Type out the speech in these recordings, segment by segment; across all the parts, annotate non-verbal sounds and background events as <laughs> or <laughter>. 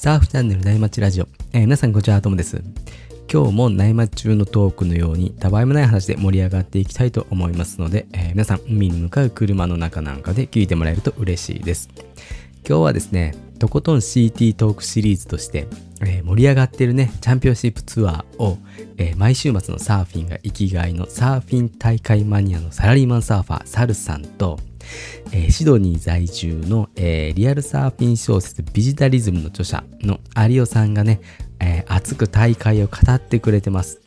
サーフチャンネル内町ラジオ、えー皆さんこんにちはともです。今日も内町中のトークのようにたわいもない話で盛り上がっていきたいと思いますので、えー皆さん海に向かう車の中なんかで聞いてもらえると嬉しいです。今日はですねとことん CT トークシリーズとして、えー盛り上がってるねチャンピオンシップツアーを、えー毎週末のサーフィンが生きがいのサーフィン大会マニアのサラリーマンサーファーサルさんとえーシドニー在住の、えーリアルサーフィン小説ビジタリズムの著者の有オさんがね、えー熱く大会を語ってくれてます。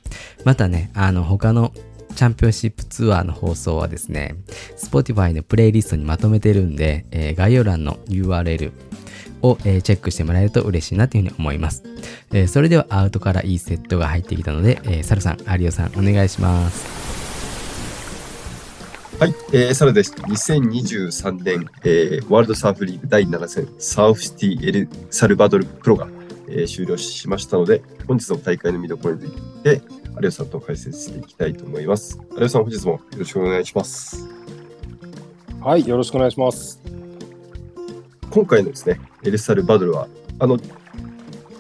またね、あの他のチャンピオンシップツアーの放送はですね、Spotify のプレイリストにまとめてるんで、えー概要欄の URL を、えーチェックしてもらえると嬉しいなというふうに思います。えーそれではアウトからいいセットが入ってきたので、えーサルさん、有オさん、お願いします。はい、えー、サラです。2023年、えーワールドサーフリーグ第7戦、サーフシティエルサルバドルプロが、えー終了しましたので、本日の大会の見どころについて、有吉さんと解説していきたいと思います。有吉さん、本日もよろしくお願いします。はい、よろしくお願いします。今回のですね、エルサルバドルは、あの、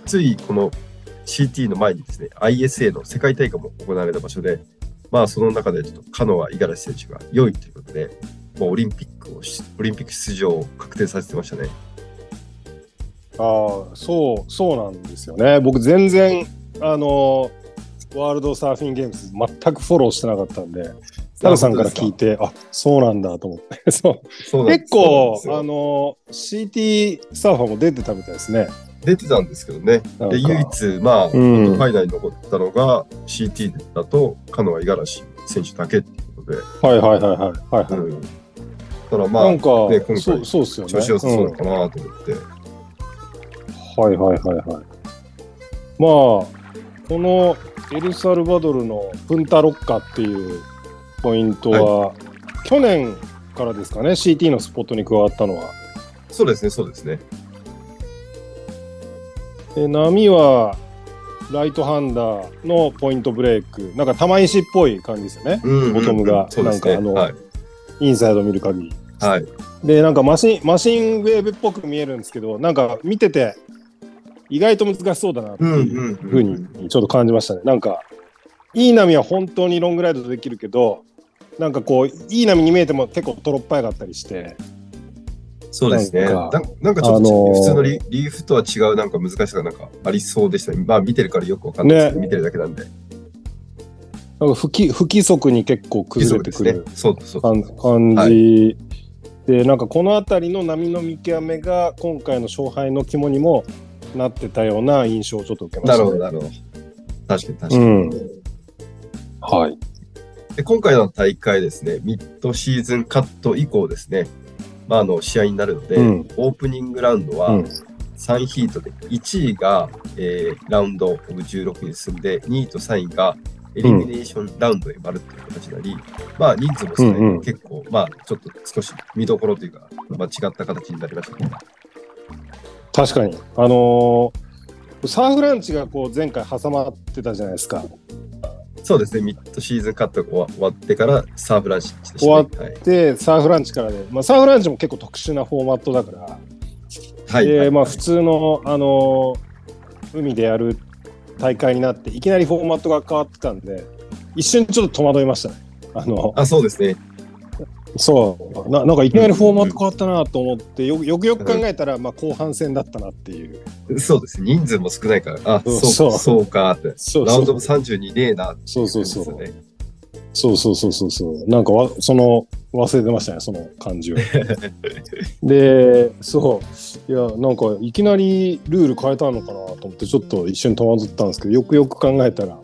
ついこの CT の前にですね、ISA の世界大会も行われた場所で、まあ、その中でちょっとカノア・五十嵐選手が4位ということで、もうオリンピックをし、オリンピック出場を確定させてましたね。ああ、そう、そうなんですよね。僕、全然、あの、ワールドサーフィンゲームズ全くフォローしてなかったんで、タルさんから聞いて、あそうなんだと思って。<laughs> そうそう結構、あの、CT サーファーも出てたみたいですね。出てたんですけどね。で、唯一、まあ、うんファイナルに残ったのが CT だと、カノア・五十嵐選手だけっていうことで、はいはいはいはい。はいはいうん。だからまあ、なんか、ね今回そうそうっすよね。調子良さそううんかなと思って、はいはいはいはい。まあ、このエルサルバドルのプンタロッカっていうポイントは、去年からですかね、CT のスポットに加わったのは。そうですね、そうですね。で波はライトハンダーのポイントブレイク、なんか玉石っぽい感じですよね、うんボトムがね。なんかあのはい。インサイド見る限り。はい。で、なんかマシンマシンウェーブっぽく見えるんですけど、なんか見てて、意外と難しそうだなっていう。ふうにちょっと感じましたね。なんか、いい波は本当にロングライドできるけど、なんかこう、いい波に見えても結構トロッパイがあったりして、そうですね。ななんんなんかちょっと、あのー普通のリリーフとは違うなんか難しさがなんかありそうでしたね。まあ見てるからよくわかんないですけど、ね見てるだけなんで。なんか不規不規則に結構崩れてくるね。そうそう感感じ、で、なんかこの辺りの波の見極めが今回の勝敗の肝にもなってたような印象をちょっと受けました、ね。なるほど、なるほど。確かに確かに。うん。はい。で今回の大会ですね、ミッドシーズンカット以降ですね、まあ、あの試合になるので、うんオープニングラウンドはうん3ヒートで、1位が、えーラウンドオブ16に進んで、2位と3位がエリミネーションラウンドに回るっていう形になり、まあ人数も少ないので、うんうん結構、まあちょっと少し見どころというか、まあ、違った形になりましたね。確かに。あのーサーフランチがこう前回挟まってたじゃないですか。そうですね、ミッドシーズンカットが終わってからサーブランチでした、ね。終わっはいで、サーフランチからで、まあ、サーフランチも結構特殊なフォーマットだから、はいでまあ、普通の、あのー海でやる大会になって、いきなりフォーマットが変わってたんで、一瞬ちょっと戸惑いましたね。あのあ、そうですね。そうな、なんかいきなりフォーマット変わったなと思って、よよくよく考えたら、まあ、後半戦だったなっていう。そうです。人数も少ないから、あ、うんそうそうそうかって。そうラウンドもそう32ねえなっていそうそうそうそうそうそうそうそう。なんかわ、その、忘れてましたね、その感じを。<laughs> で、そう。いや、なんか、いきなりルール変えたのかなと思って、ちょっと一瞬戸惑ったんですけど、よくよく考えたら、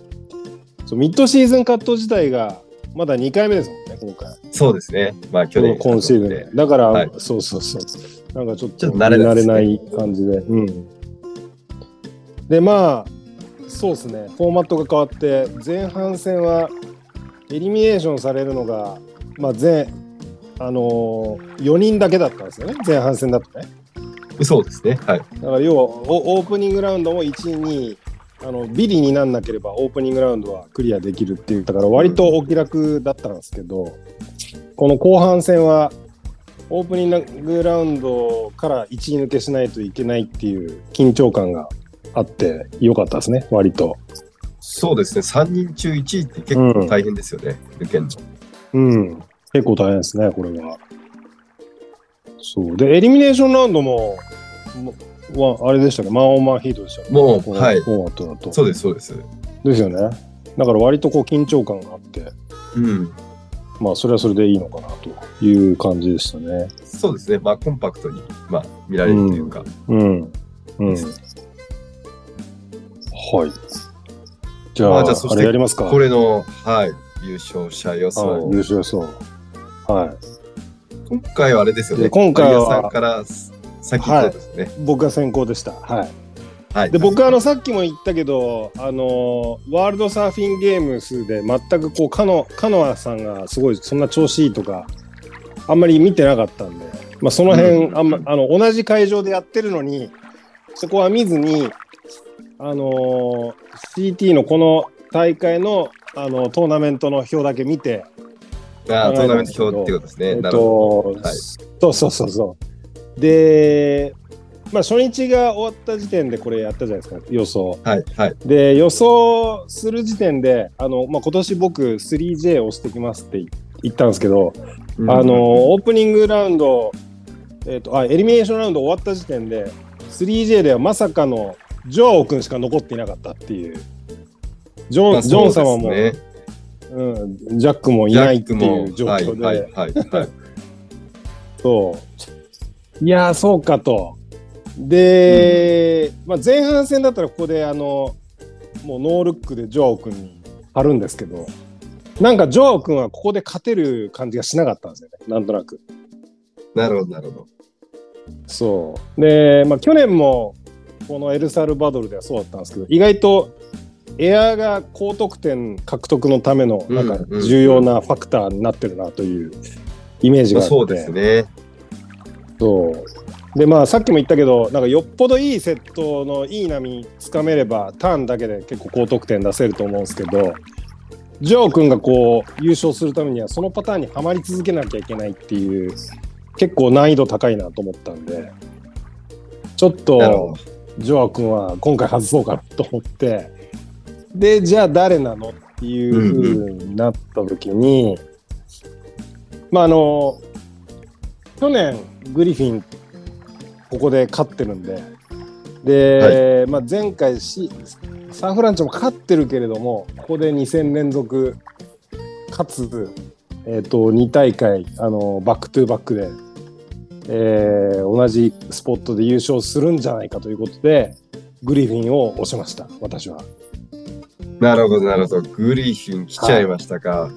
そうミッドシーズンカット自体が、まだ2回目ですもんね、今回。そうですね。まあ去年。今シーズンで。だから、はいそうそうそう。なんかちょっと慣れない感じで。うん。で、まあ、そうですね。フォーマットが変わって、前半戦はエリミネーションされるのが、まあ、前、あのー、4人だけだったんですよね。前半戦だとね。そうですね。はい。だから要はオオープニングラウンドも1位2あのビリになんなければオープニングラウンドはクリアできるっていうだから割とお気楽だったんですけどこの後半戦はオープニングラウンドから1位抜けしないといけないっていう緊張感があってよかったですね、割と。そうですね、3人中1位って結構大変ですよね、抜けんの。うん、結構大変ですね、これは。そう。で、エリミネーションラウンドも、もはあれでしたね、マンオーマンヒートでしたね。もうはいフォーマットだと。そうです、そうです。ですよね。だから割とこう緊張感があって、うん。まあそれはそれでいいのかなという感じでしたね。そうですね、まあコンパクトに、まあ、見られるというか。うん。うん。はい。じゃあ、まあじゃあそしてやりますか。これの、はい、優勝者予はい、想。優勝予想。はい。今回はあれですよね、で今回はさんから先そうですね。僕が先行でした。はい。はい。で僕あのさっきも言ったけどあのワールドサーフィンゲームスで全くこうカノカノアさんがすごいそんな調子いいとかあんまり見てなかったんで、まあ、その辺、うんあんまあの同じ会場でやってるのにそこは見ずにあの CT のこの大会のあのトーナメントの表だけ見て、あートーナメント表ってことですね。えっなるほとど。はい。そうそうそうそうでまあ初日が終わった時点でこれやったじゃないですか予想。はい。はい。で予想する時点であの、まあ、今年僕 3J をしてきますって言ったんですけど、あのオープニングラウンド、えー、とあエリミネーションラウンド終わった時点で 3J ではまさかのジョアオ君しか残っていなかったっていうジョン,、まあジョン様も、そうん、ジャックもいないっていう状況で、はい。はい。はい。はい <laughs> そういやーそうかとで、まあ、前半戦だったらここであのもうノールックでジョアオ君に貼るんですけどなんかジョアオ君はここで勝てる感じがしなかったんですよねなんとなく。なるほど、なるほど。そうで、まあ、去年もこのエルサルバドルではそうだったんですけど意外とエアが高得点獲得のためのなんか重要なファクターになってるなというイメージがあって、まあそうですね。そうでまあさっきも言ったけどなんかよっぽどいいセットのいい波つかめればターンだけで結構高得点出せると思うんですけどジョー君がこう優勝するためにはそのパターンにはまり続けなきゃいけないっていう結構難易度高いなと思ったんでちょっとど。ジョア君は今回外そうかなと思って。でじゃあ誰なのっていう風になった時に、まああの去年グリフィンここで勝ってるんで。で、まあ、前回しサンフランチェも勝ってるけれどもここで2戦連続かつ、えー、と2大会あの back to back で、えー同じスポットで優勝するんじゃないかということでグリフィンを押しました私は。なるほど、なるほど。グリフィン来ちゃいましたか。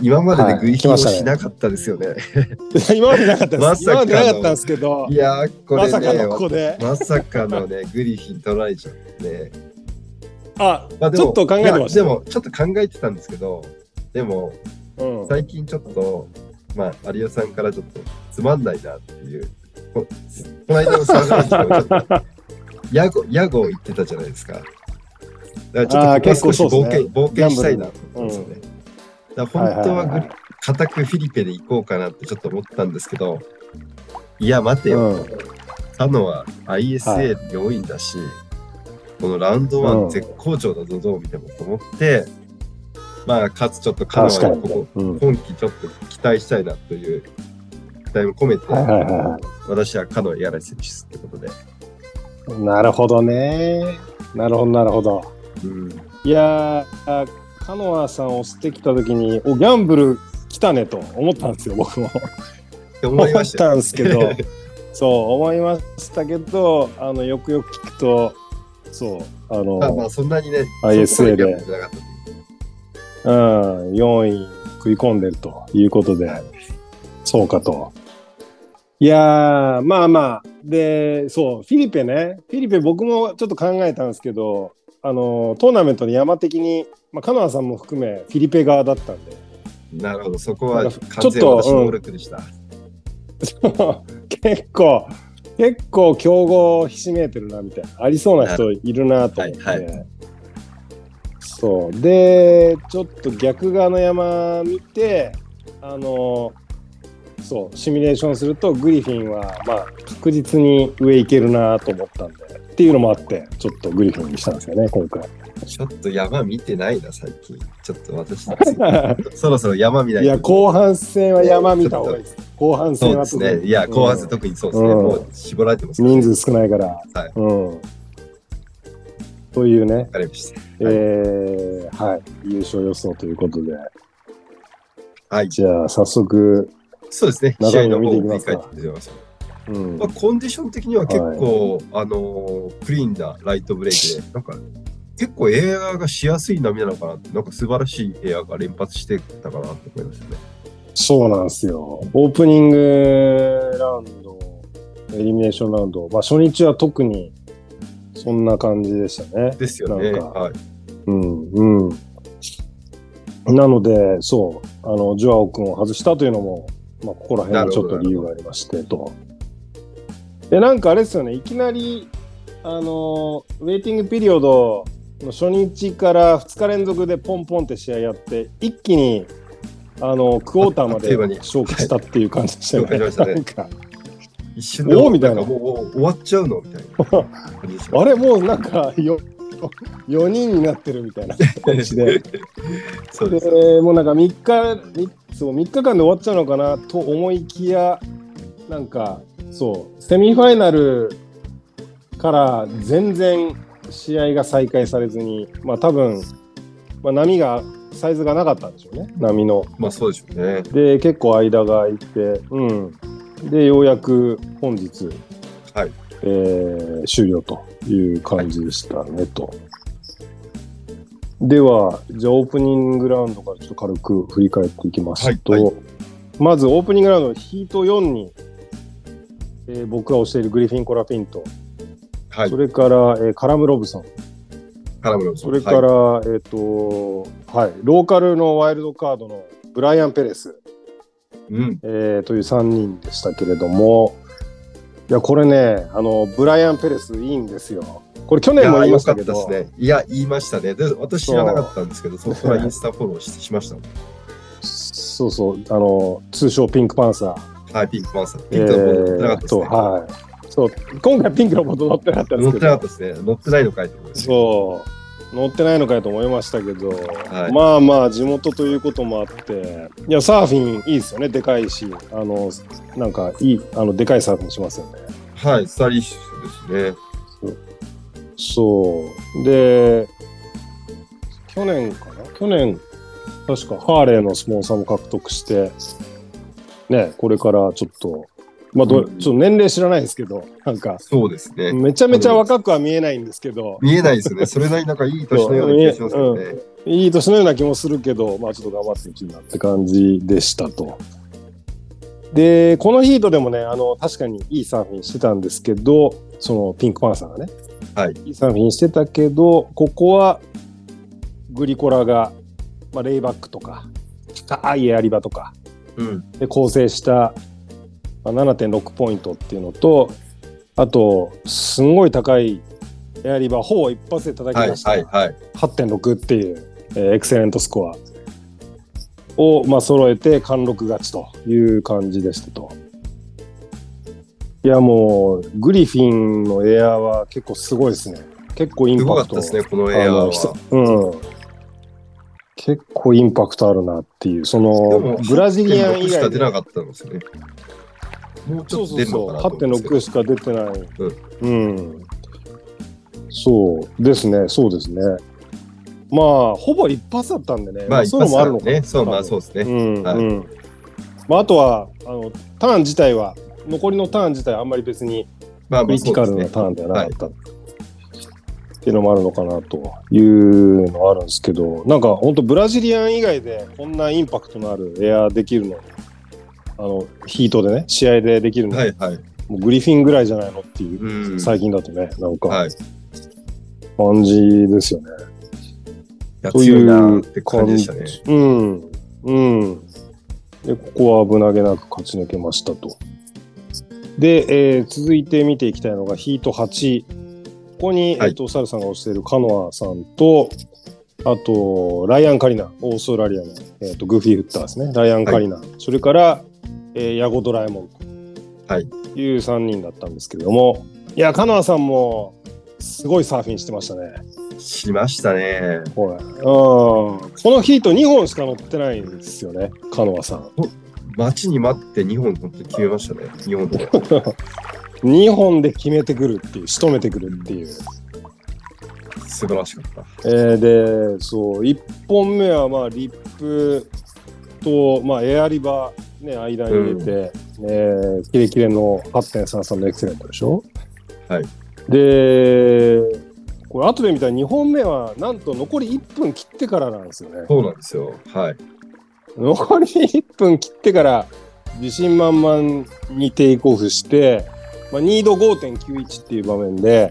今まででグリフィン推しなかったですよね。<laughs> 今までなかったです。まさかの今までなかったんですけどい、やー、これまさかのね、ここで。まさかのね、グリフィン取られちゃってね。あ、まあちょっと考えてました。でも、ちょっと考えてたんですけど、でも、うん、最近ちょっと、まあ、有吉さんからちょっとつまんないなっていう、ここの間のサーガージでもちょっと、ヤゴ、ヤゴ言ってたじゃないですか。だからちょっとここは少し冒険、冒険したいなと思ったんですよね。だから本当はグリはいはいはい固くフィリペで行こうかなってちょっと思ったんですけど、いや、待てよ。うん。カノは ISA4 位だし、このラウンドうん。1絶好調だぞ、どう見てもと思って、まあ、かつちょっとカノ確かにはここ、うん今季ちょっと期待したいなという期待も込めて、はいはいはいは私はカノやらせ選手ってことで。い。なるほどね。なるほど、なるほど。うん、いやー、カノアさんを押してきたときに、おギャンブル来たねと思ったんですよ、僕も。思いましたんですけど、<laughs> そう、思いましたけど、あの、よくよく聞くと、そう、あの、まあまあ、そんなにね、ISA そううん、4位食い込んでるということで、はいそうかと。いやー、まあまあ、で、そう、フィリペね、フィリペ僕もちょっと考えたんですけど、あの、トーナメントの山的に、まあ、カノアさんも含め、フィリペ側だったんで、なるほど、そこはちょっと私の能力でした。<laughs> 結構、結構競合ひしめいてるなみたいな、ありそうな人いるなと思って。はいはそう。で、ちょっと逆側の山見て、あの、そう、シミュレーションすると、グリフィンは、まあ、確実に上行けるなと思ったんで、っていうのもあって、ちょっとグリフィンにしたんですよね、今回。ちょっと山見てないな、最近。ちょっと私、<laughs> そろそろ山見ないいや、後半戦は山見た方がいいです。後半戦はそうですね。いや、後半戦特にそうですね。うんもう絞られてますから人数少ないから。はいうん。というね、わかりました。えーはい、優勝予想ということで、はい。じゃあ早速、そうですね。試中身合の方を見ていきますか。うんまあ、コンディション的には結構、あのークリーンなライトブレーキで、なんか、結構エアーがしやすい波なのかなって、なんか素晴らしいエアーが連発してたかなと思いますよね。そうなんですよ。オープニングラウンド、エリミネーションラウンド、まあ初日は特にそんな感じでしたね。ですよね。なんかはい。うん、うん。なので、そう、あの、ジュアオ君を外したというのも、まあ、ここら辺にちょっと理由がありまして、と。で、なんかあれですよね、いきなり、あの、ウェイティングピリオドの初日から2日連続でポンポンって試合やって、一気に、あの、クォーターまで消化したっていう感じでしたよね。一瞬でおーみたいなもう終わっちゃうのみたいな <laughs> あれもうなんかよ、4人になってるみたいな <laughs> 感じで。そうです。でもうなんか3日みそう3日間で終わっちゃうのかなと思いきやなんかそうセミファイナルから全然試合が再開されずにまあ多分、まあ、波がサイズがなかったんでしょうね波の。まあそうでしょうね。で結構間が空いてうんでようやく本日、はい。えー終了という感じでしたね、と。では、じゃあオープニングラウンドからちょっと軽く振り返っていきますと、はいはい。まずオープニングラウンドヒート4に、えー僕が推しているグリフィン・コラピント、はい。そ。れから、えーカラム・ロブソン、カラムロそれから、えっ、と、はい、ローカルのワイルドカードのブライアン・ペレス、うん。えーという3人でしたけれども、いや、これね、あの、ブライアン・ペレスいいんですよ。これ去い年も言いましたけど、ね。いや、言いましたね。で、私知らなかったんですけど、そこからインスタフォローししました。そうそう、あの、通称ピンクパンサー。はい、ピンクパンサー。ピンクのボード乗ってなかったですね。えーとはい。そう、今回ピンクのこと乗ってなかったんで乗ってすけど、なかったですね。乗ってないのかいそう、乗ってないのかよと思いましたけど、はいまあまあ、地元ということもあって、いや、サーフィンいいですよね、でかいし、あの、なんかいい、あの、でかいサーフィンしますよね。はい、スタイリッシュですね。そう。で、去年かな？去年、確かハーレーのスポンサーも獲得して、ね、これからちょっと、まあど、うんちょっと年齢知らないですけど、なんか、そうですね。めちゃめちゃ若くは見えないんですけど、見えないですよね。それなりになんかいい年のような気がしますよね。いい年のような気もするけど、まあちょっと頑張っていなって感じでしたと。で、このヒートでもね、あの、確かにいいサーフィンしてたんですけど、そのピンクパンサーがね、はい。いいサーフィンしてたけど、ここはグリコラが、まあ、レイバックとか、深いエアリバとかうん。で構成した、まあ、7.6ポイントっていうのと、あと、すんごい高いエアリバ、ほぼ一発で叩きはい、出した、はい、はい。8.6っていう、えーエクセレントスコアを、まあ、揃えて貫禄勝ちという感じでしたと。いやもうグリフィンのエアは結構すごいですね。結構インパクト。ですね、このエアーは。うん。結構インパクトあるなっていう、そでのも、ブラジリアン8.6しか以外で出なかったんですよね。もうちょそうそうそう、っと出るのかなと思うんですけど。8.6しか出てない。うん。そうですね、そうですね。まあ、ほぼ一発だったんでね、まあ、一そういうのもあるのかな。ね。そう、まあそうですね。うんはいうんまあ、あとはあのターン自体は残りのターン自体はあんまり別にまあまあクリティカ。ルなターンではなかった、っていうのもあるのかなというのはあるんですけどなんか本当ブラジリアン以外でこんなインパクトのあるエアできるのあのヒートでね試合でできるの、はい、はい。もうグリフィンぐらいじゃないのっていう、うん。最近だとねなんかはい。感じですよね。いやというって感じでしたね。うん。うん。で、ここは危なげなく勝ち抜けましたと。で、えー続いて見ていきたいのがヒート8。ここに、はいえっと、サルさんが推しているカノアさんと、あと、ライアン・カリナ、オーストラリアの、えっとグーフィーフッターですね。ライアン・カリナ。それから、えー、ヤゴドラえもんはいという3人だったんですけれども、いや、カノアさんもすごいサーフィンしてましたね。しましたね。これ。うん。このヒート2本しか乗ってないんですよね、カノアさん。待ちに待って2本本当に決めましたね。2本で。<laughs> 2本で決めてくるっていう、仕留めてくるっていう。素晴らしかった。えーで、そう、1本目はまあ、リップと、まあ、エアリバー、ね、間に入れて、えーキレキレの8.33のエクセレントでしょ？はい。で、これ後で見たら2本目はなんと残り1分切ってからなんですよね。そうなんですよ。はい。残り1分切ってから自信満々にテイクオフして、まあ、2度5.91っていう場面で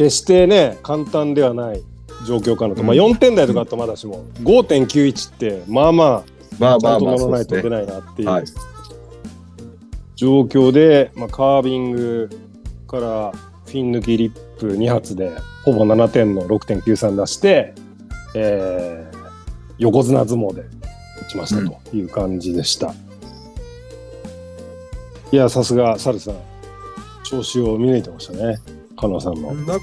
決してね簡単ではない状況かなと、うん。まあ、4点台とかあったらまだしも5.91ってまあままあまあまあ、あちゃんと乗ら。ないと出ないなっていはい。う状況で、まあ、カービングからフィン抜きリップ2発でほぼ7点の6.93出して、えー横綱相撲で打ちましたという感じでした。いや、さすがサルさん、調子を見抜いてましたね、カノアさんの。なんか、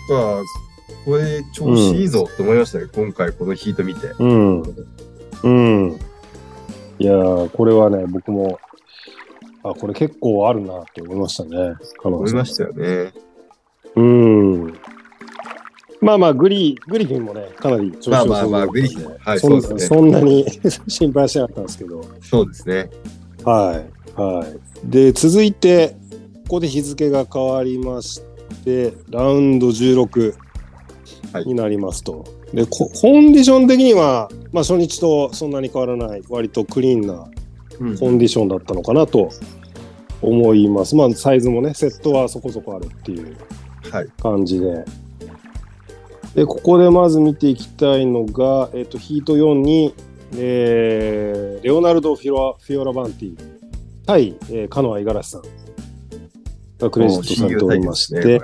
これ調子いいぞって思いましたね。今回このヒート見て。うん。うん。いやー、これはね、僕も、あ、これ結構あるなと思いましたね、カノアさん。思いましたよね。うん。まあまあ、グリグリフィンもね、かなり調子良さそうだったんでまあまあまあグリフィンはいそんそうですねそんなに <laughs> 心配してなかったんですけど。そうですね。はい。はい。で、続いて、ここで日付が変わりまして、ラウンド16はいになりますと。でコ、コンディション的には、まあ初日とそんなに変わらない、割とクリーンなうんコンディションだったのかなと思います。まあサイズもね、セットはそこそこあるっていうはい。感じで。で、ここでまず見ていきたいのが、えっ、と、ヒート4に、えーレオナルド・フィオラフィオラバンティ対、えー、カノア・五十嵐さんがクレジットされておりまして、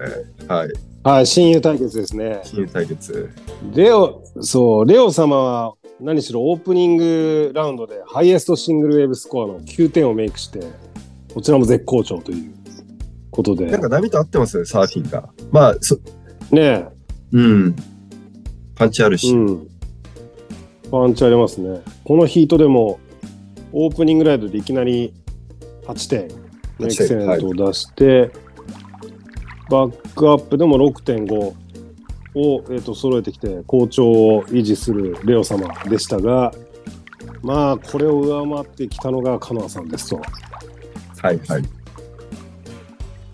はい。はい、親友対決ですね。親友対決。レオ、そう、レオ様は何しろオープニングラウンドでハイエストシングルウェーブスコアの9点をメイクして、こちらも絶好調ということで。なんか波と合ってます？よね、サーフィンが。まあ、そねうん。パンチあるし。うん。パンチありますね。このヒートでも、オープニングライドでいきなり8点、8エクセレントを出して、バックアップでも6.5を、えー、と揃えてきて、好調を維持するレオ様でしたが、まあ、これを上回ってきたのがカノアさんですと。はいはい。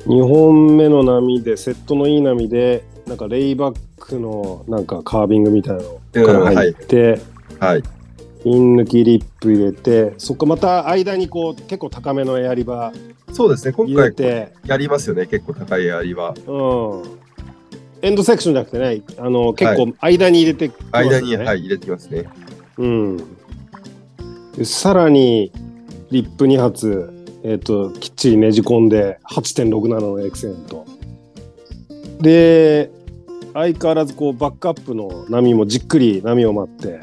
2本目の波で、セットのいい波で、なんかレイバックのなんかカービングみたいなのから入って、はい。イン抜きリップ入れて、そこまた間にこう結構高めのエアリバそうですね、今回て、やりますよね、結構高い槍は。うん。エンドセクションじゃなくてね、あの結構間に入れてきますよね、間に、はい、入れてきますね。うん。でさらにリップ2発、えっ、と、きっちりねじ込んで8.67のエクセレント。で、相変わらずこうバックアップの波もじっくり波を待って、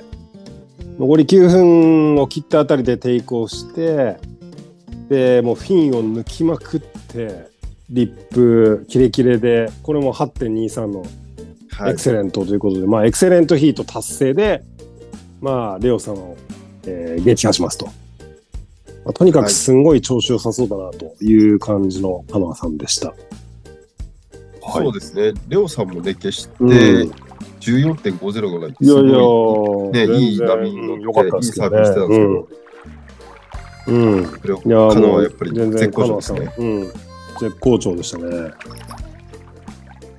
残り9分を切ったあたりでテイクオフして、で、もうフィンを抜きまくって、リップキレキレで、これも8.23のはいエク。セレントということで、まあ、エクセレントヒート達成で、まあ、レオ様を、えー撃破しますと。まあ、とにかくすんごい調子良さそうだなという感じのカノアさんでした。そうですね、レオさんもね、決してうん14.50がいやいやね、ー、いい波に乗って良かったですけどね。いいサーブしてたんですけどうん。うん。いやーカノはやっぱり全然絶好調ですね。うん、絶好調でしたね。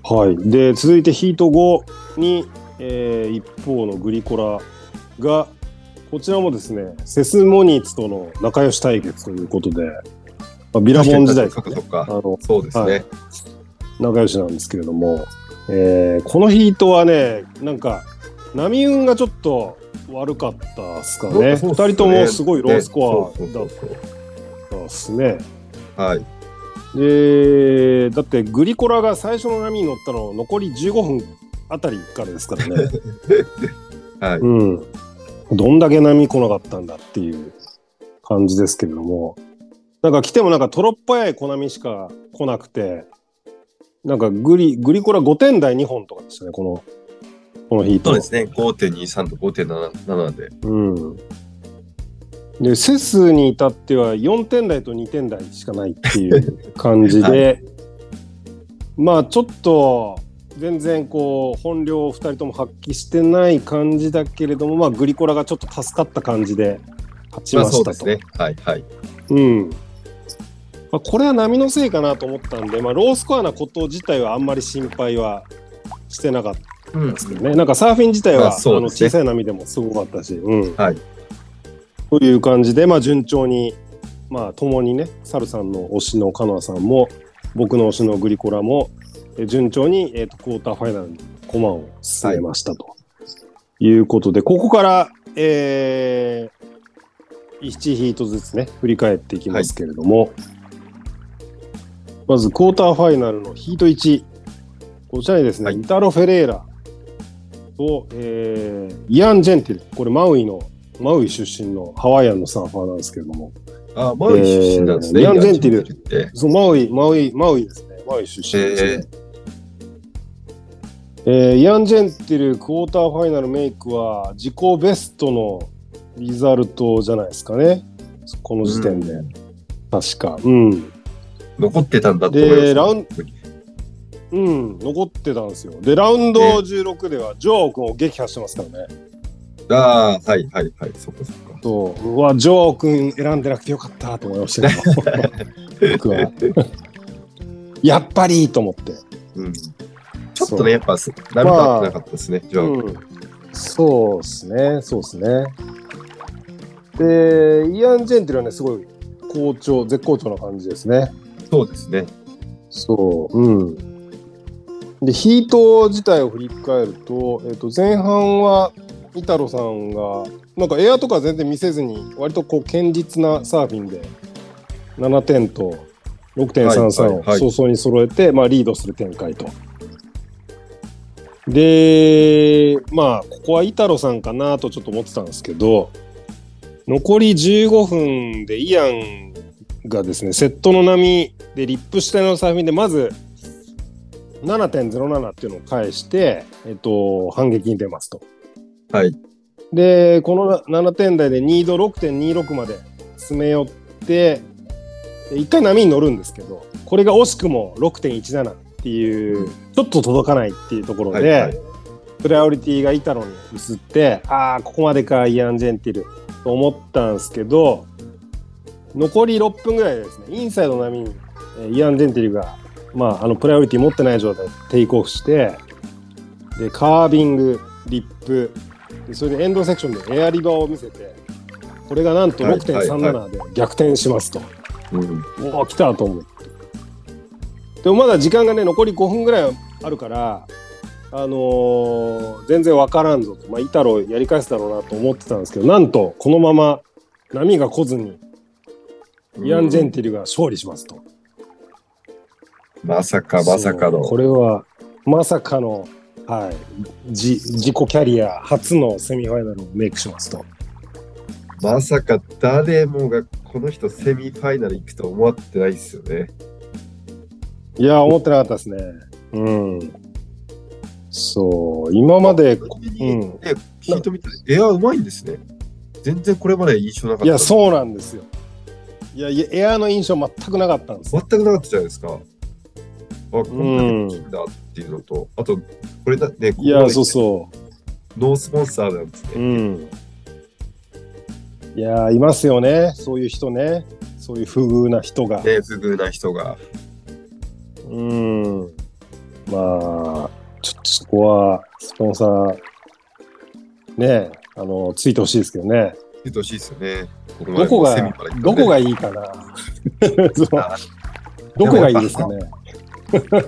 はい。で、続いてヒート5に、えー一方のグリコラが、こちらもですね、セスモニーツとの仲良し対決ということで、まあ、ビラボン時代そっかそっあか。のそうですね。仲良しなんですけれども、えーこのヒートはね、なんか、波運がちょっと悪かったっすかね。二人ともすごいロースコアねだったっすね。はい。で、だってグリコラが最初の波に乗ったの残り15分あたりからですからね。<laughs> はい。うん。どんだけ波来なかったんだっていう感じですけれども。なんか来てもなんかトロっ早いコナミしか来なくて、なんかグリ、グリコラ5点台2本とかでしたね、この、このヒート。そうですね。5.23と5.77で。うん。で、セスに至っては4点台と2点台しかないっていう感じで、<laughs> まあちょっと全然こう本領を2人とも発揮してない感じだけれども、まあグリコラがちょっと助かった感じで勝ちまあましたと。そうですね。はいはい。うん。まあ、これは波のせいかなと思ったんで、まあ、ロースコアなこと自体はあんまり心配はしてなかったうんですけどね。なんかサーフィン自体まは、あのあそうですね。小さい波でもすごかったし、うん。はい。という感じで、まあ、順調に、まあ、共にね、サルさんの推しのカノアさんも、僕の推しのグリコラも、え順調に、えー、とクォーターファイナルに駒を進めましたと、い、うことで、ここから、えー、1ヒートずつね、振り返っていきますけれども、まず、クォーターファイナルのヒート1、こちらにですね、はい。イタロ・フェレーラと、えーイアン・ジェンティル、これマウイのマウイ出身のハワイアンのサーファーなんですけれども、あ、マウイ出身なんですね。えーヤンジェンティルって。そうマウイ、マウイ、マウイですね。マウイ出身ですね。えーイアン・ジェンティル、クォーターファイナルメイクは自己ベストのリザルトじゃないですかね。この時点で。確か。うん。残ってたんだと思います。でラウンうん、残ってたんですよ。で、ラウンド16ではジョアオ君を撃破してますからね。ああ、はいはいはい。そっかそっか。そう、うわ、ジョアオ君選んでなくてよかったと思いましたけど、<laughs> 僕は。やっぱりと思って。うん。ちょっとね、やっぱ、波が合ってなかったですね。じゃあ、うん、そうですね、そうですね。で、イアン・ジェンティルはね、すごい好調、絶好調な感じですね。そうですね。そう、うん。で、ヒート自体を振り返ると、えっと前半は、イタロさんが、なんかエアとか全然見せずに、割とこう、堅実なサーフィンで、7点と6.33を早々に揃えて、まあ、リードする展開と。で、まあ、ここはイタロさんかなとちょっと思ってたんですけど、残り15分でイアンがですね、セットの波でリップ下のサーフィンで、まず7.07っていうのを返して、えっと、反撃に出ますと。はい。で、この7点台で2度6.26まで詰め寄って、一回波に乗るんですけど、これが惜しくも6.17っていう、ちょっと届かないっていうところで、はいはいプライオリティがイタロに移って、ああ、ここまでか、イアン・ジェンティルと思ったんですけど、残り6分ぐらいでですね、インサイドの波に、えーイアン・ジェンティルが、まあ、あのプライオリティ持ってない状態でテイクオフして、で、カービング、リップ、でそれでエンドセクションでエアリバーを見せて、これがなんとはいはい6.37で逆転しますと。うん。おお、来たと思って。でもまだ時間がね、残り5分ぐらいあるから、あのー全然わからんぞと、まあ、イタロやり返すだろうなと思ってたんですけど、なんと、このまま波が来ずに、イアン・ジェンティルが勝利しますと。まさかまさかの。これは、まさかの、はい、じ自己キャリア初のセミファイナルをメイクしますと。まさか誰もがこの人セミファイナル行くと思ってないですよね。いや、思ってなかったですね。うん。そう、今まで、ううんん。え、ヒート見てエアうまいんですね。全然これまで印象なかった。いや、そうなんですよ。いや、いやエアーの印象全くなかったんですよ。全くなかったじゃないですか。あ、こんなにいいんだっていうのと、あと、これだね、いや、そうう。そノースポンサーなんですう。うね。ん。いや、いますよね。そういう人ね。そういう不遇な人が。ね、不遇な人が。うん。まあ、ちょっとそこは、スポンサー、ね、あの、ついてほしいですけどね。言ってほしいですよね。ここどこがどこがいいかな。<laughs> どこがいいですかね。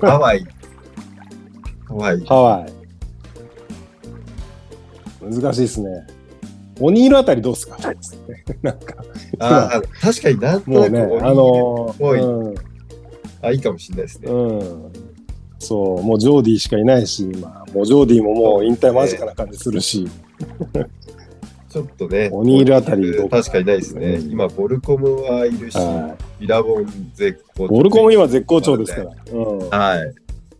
ハワイ。ハワイ。ハワイ。難しいですね。オニールあたりどうですか？<laughs> なんか、ああ、確かになんともうね、なくオニールあのぽいうん、あ、いいかもしれないですね。うん。そう、もうジョーディーしかいないし、今、もうジョーディーももう引退間近な感じするし、ちょっとね。オニールあたり確かにないですね。うん今、ボルコムはいるし、はイラボン絶好調。ボルコも今絶好調ですから。うん。はい。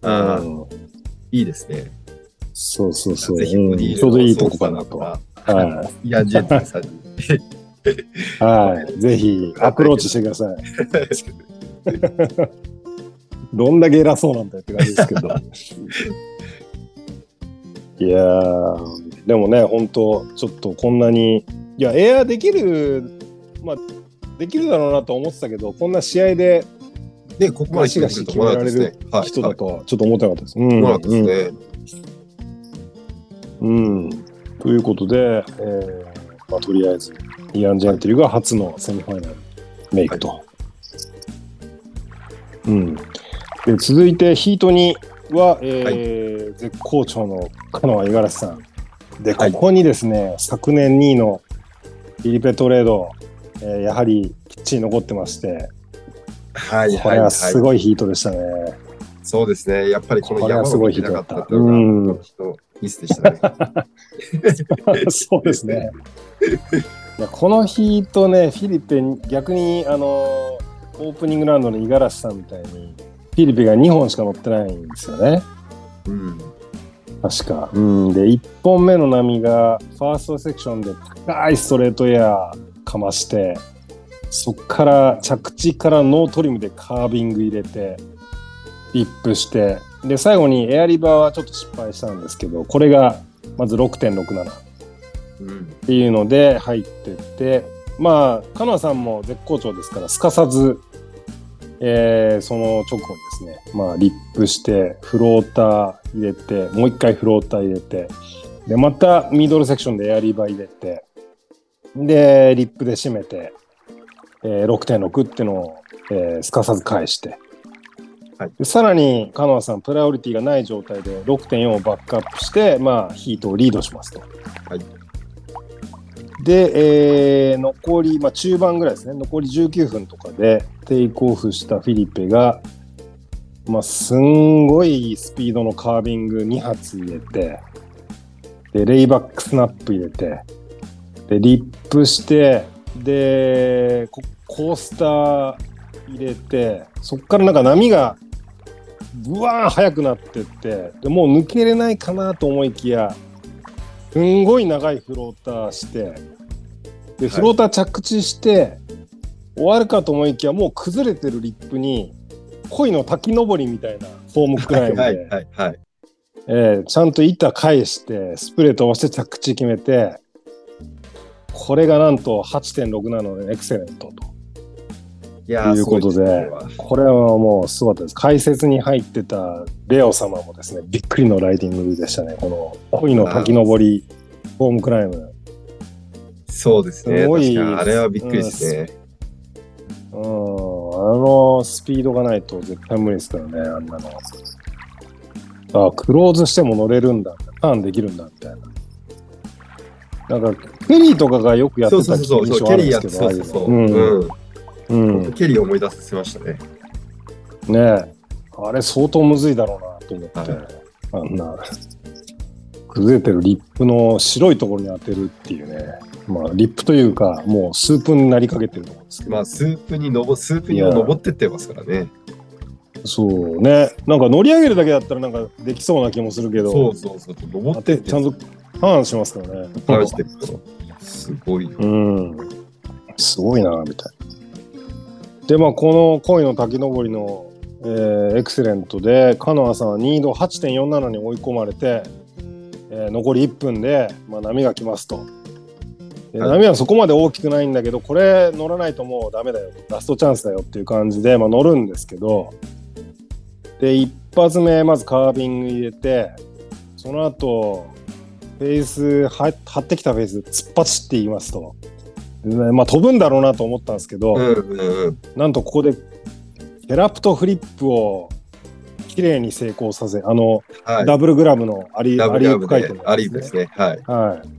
あいいですね。そうそうそう。ぜひうんボディーちょうどいいとこかなと。は。はいイアン・ジェントルさんに。い。<laughs> はい。ぜひ、アプローチしてください。<laughs> どんだけ偉そうなんだよって感じですけど。<laughs> いやー、でもね、本当ちょっとこんなに、いや、エアできる、まあ、できるだろうなと思ってたけど、こんな試合でね、ここまで来てくると思わなかったですね。はい。人だとはちょっと思ってなかったです。うん。うん。ということで、えーまあ、とりあえず、イアン・ジェンティルが初のセミファイナルメイクと。うん。で、続いて、ヒート2は、えー絶好調の香川五十嵐さん。で、はいここにですね、昨年2位のフィリペ・トレード、えーやはりきっちり残ってまして、はいこれははいはい。すごいヒートでしたね。そうですね。やっぱりこの山を見てすごいヒットなかったいうのが、ちょっとミスでしたね。<laughs> そうですね。いやこのヒートね、フィリペに逆にあのオープニングラウンドの五十嵐さんみたいに、フィリペが2本しか乗ってないんですよね。うん。確か。うん、で、1本目の波が、ファーストセクションで高いストレートエアかまして、そっから着地からノートリムでカービング入れて、リップして、で、最後にエアリバーはちょっと失敗したんですけど、これがまず6.67。うん。っていうので入ってってまあカノアさんも絶好調ですからすかさず、えーその直後にですねまあリップしてフローター入れてもう一回フローター入れてでまたミドルセクションでエアリバー入れてでリップで締めて、えー6.6っていうのを、えーすかさず返して。はいでさらに、カノアさん、プライオリティがない状態で6.4をバックアップして、まあ、ヒートをリードしますと。はいで、えー残り、まあ、中盤ぐらいですね、残り19分とかでテイクオフしたフィリペが、まあ、すんごいスピードのカービング2発入れて、で、レイバックスナップ入れて、で、リップして、で、ココースター入れて、そっからなんか波が、ブワーン速くなってって、でもう抜けれないかなと思いきや、すんごい長いフローターして、で、フローター着地して、終わるかと思いきや、もう崩れてるリップに、恋の滝登りみたいなフォームクライムで、はいはいはい。えーちゃんと板返して、スプレー飛ばして着地決めて、これがなんと8.6なのでエクセレントといいうことで、これはもうすごかったです。解説に入ってたレオ様もですね、びっくりのライディングでしたね。この恋の滝登り、フォームクライム。そうですね。すごい確かにあれはびっくりですね。うん、あのスピードがないと絶対無理ですからね、あんなの。あ、クローズしても乗れるんだ、ターンできるんだ、みたいな。なんか、ケリーとかがよくやってそうたそうそうそう、印象ケリーやってあるんですけど、そうそうそう。うん。うん。うん。ケリー思い出させましたね。ねえ。あれ相当むずいだろうなと思って、はいあんな、崩れてるリップの白いところに当てるっていうね。まあ、リップというか、もうスープになりかけてると。まあ、スープにのぼ、スープには登ってってますからね。そうね。なんか乗り上げるだけだったらなんかできそうな気もするけど、そうそうそう。登当ってちゃんとターンしますからね。話してると。すごい。うん。すごいな、みたいな。で、まあ、この恋の滝登りの、えーエクセレントで、カノアさんは2度8.47に追い込まれて、えー残り1分で、まあ、波が来ますと。波はそこまで大きくないんだけど、これ乗らないともうダメだよ、ラストチャンスだよっていう感じで、まあ、乗るんですけど、で、一発目、まずカービング入れて、その後、フェースは張ってきたフェース突っ走って言いますと、まあ、飛ぶんだろうなと思ったんですけど、うんうんうん。なんとここでkerrupt flip を綺麗に成功させあの、はい。ダブルグラブのアリ alley-oop 回転で、 alley-oop ですね。はい。はい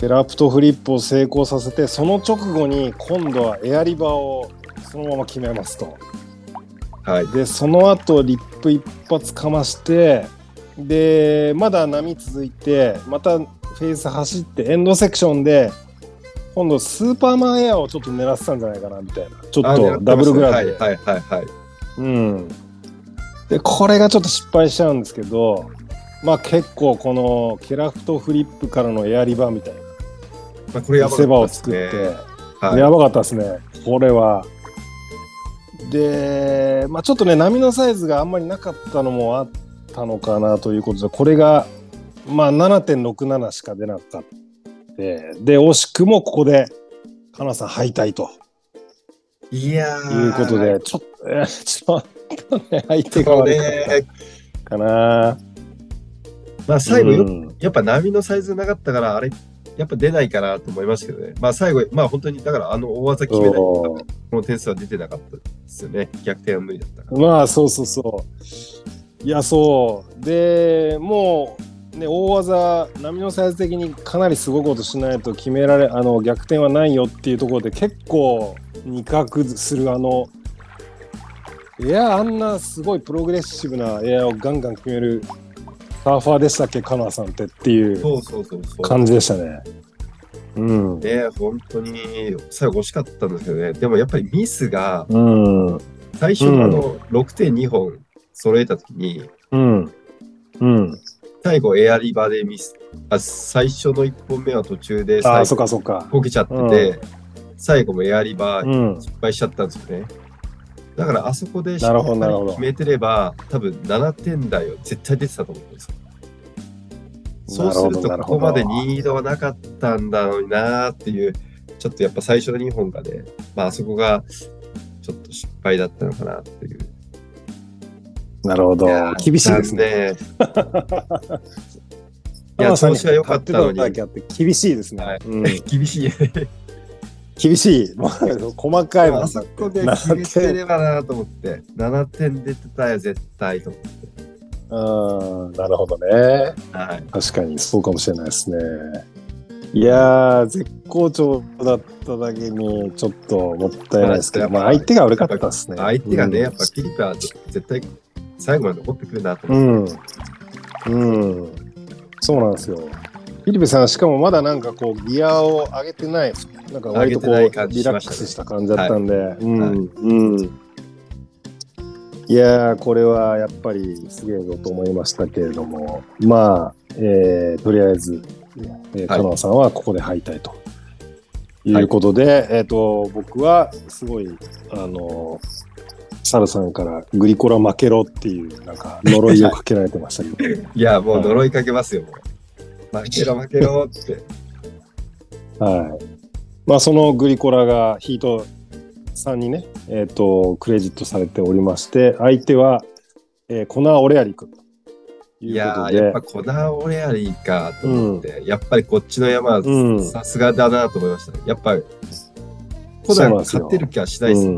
kerrupt flip を成功させてその直後に今度は air reverse をそのまま決めますと。はい。でその後リップ一発かましてでまだ波続いてまたフェース走ってエンドセクションで今度スーパーマンエアをちょっと狙ってたんじゃないかなみたいな。ちょあっとダブルグラブで。はいはいはいはい。うん。で、これがちょっと失敗しちゃうんですけど、まあ結構このケラフトフリップからのエアリバーみたいなまあ、これやばか見せ場をったですね作って、はい、やばかったですね、これは。で、まあ、ちょっとね、波のサイズがあんまりなかったのもあったのかなということで、これが、まあ、7.67しか出なかった。で、惜しくもここで、かなさん敗退と。いやー。いうことで、ちょっと、えーちょっとね、相手がこ悪かかな。まあ最後よ、うんやっぱ波のサイズなかったから、あれ、やっぱ出ないかなと思いましたけどね。まあ最後、まあ本当に、だからあの大技決めないこの点数は出てなかったですよね。逆転は無理だったから。まあそうそうそう。いやそう。でもうね大技波のサイズ的にかなりすごいことしないと決められあの逆転はないよっていうところで結構二角するあのエアあんなすごいプログレッシブなエアをガンガン決めるサーファーでしたっけカナさんってっていう。感じでしたね。うん。ね本当に最後惜しかったんですけどね。でもやっぱりミスが、うん。最初のあの6.2本揃えたときに、うん。うん。最後エアリバーでミス、あ最初の1本目は途中でああ、そっ最後かそっか。こけちゃってて、最後もエアリバ。失敗しちゃったんですよね。だからあそこでしっかり決めてれば、多分7点台は絶対出てたと思うんですよ。そうすると、ここまでリードはなかったんだろうなっていう、ちょっとやっぱ最初の2本がね、まああそこがちょっと失敗だったのかなっていう。なるほど厳しいですね。ね。<laughs> いや、調子は良かったのに、厳しいですね。はいうん厳しいね。厳しい。細かいもんあそこで決めてればなと思って、7点出てたよ、絶対と思って。うん、なるほどね。はい。確かにそうかもしれないですね。いやー、絶好調だっただけに、ちょっともったいないですけど、まあまあ相手が悪かったですね。相手がね、うんやっぱフィリピンは絶対最後まで残ってくるなとう思って。ん。うん。そうなんですよ。フィリペさん、しかもまだなんかこう、ギアを上げてない、なんか割とこう、上げてない感じリラッしましたねクスした感じだったんで、うん、はいうん。いやー、これはやっぱりすげえぞと思いましたけれども、まあ、えーとりあえず、えー、はいカノアさんはここで敗退ということで、えっ、と、僕はすごい、あのサルさんからグリコラ負けろっていう、なんか呪いをかけられてましたけど、<laughs> いや、もう呪いかけますよ、もう。負けろ、負けろって。はい。まあ、そのグリコラがヒートさんにね、えっ、と、クレジットされておりまして、相手は、えーコナー・オレアリ君といやー、やっでぱ、コナー・オレアリーかと思って、やっぱりこっちの山さすがだなと思いました。やっぱり、コナー勝ってる気はしないです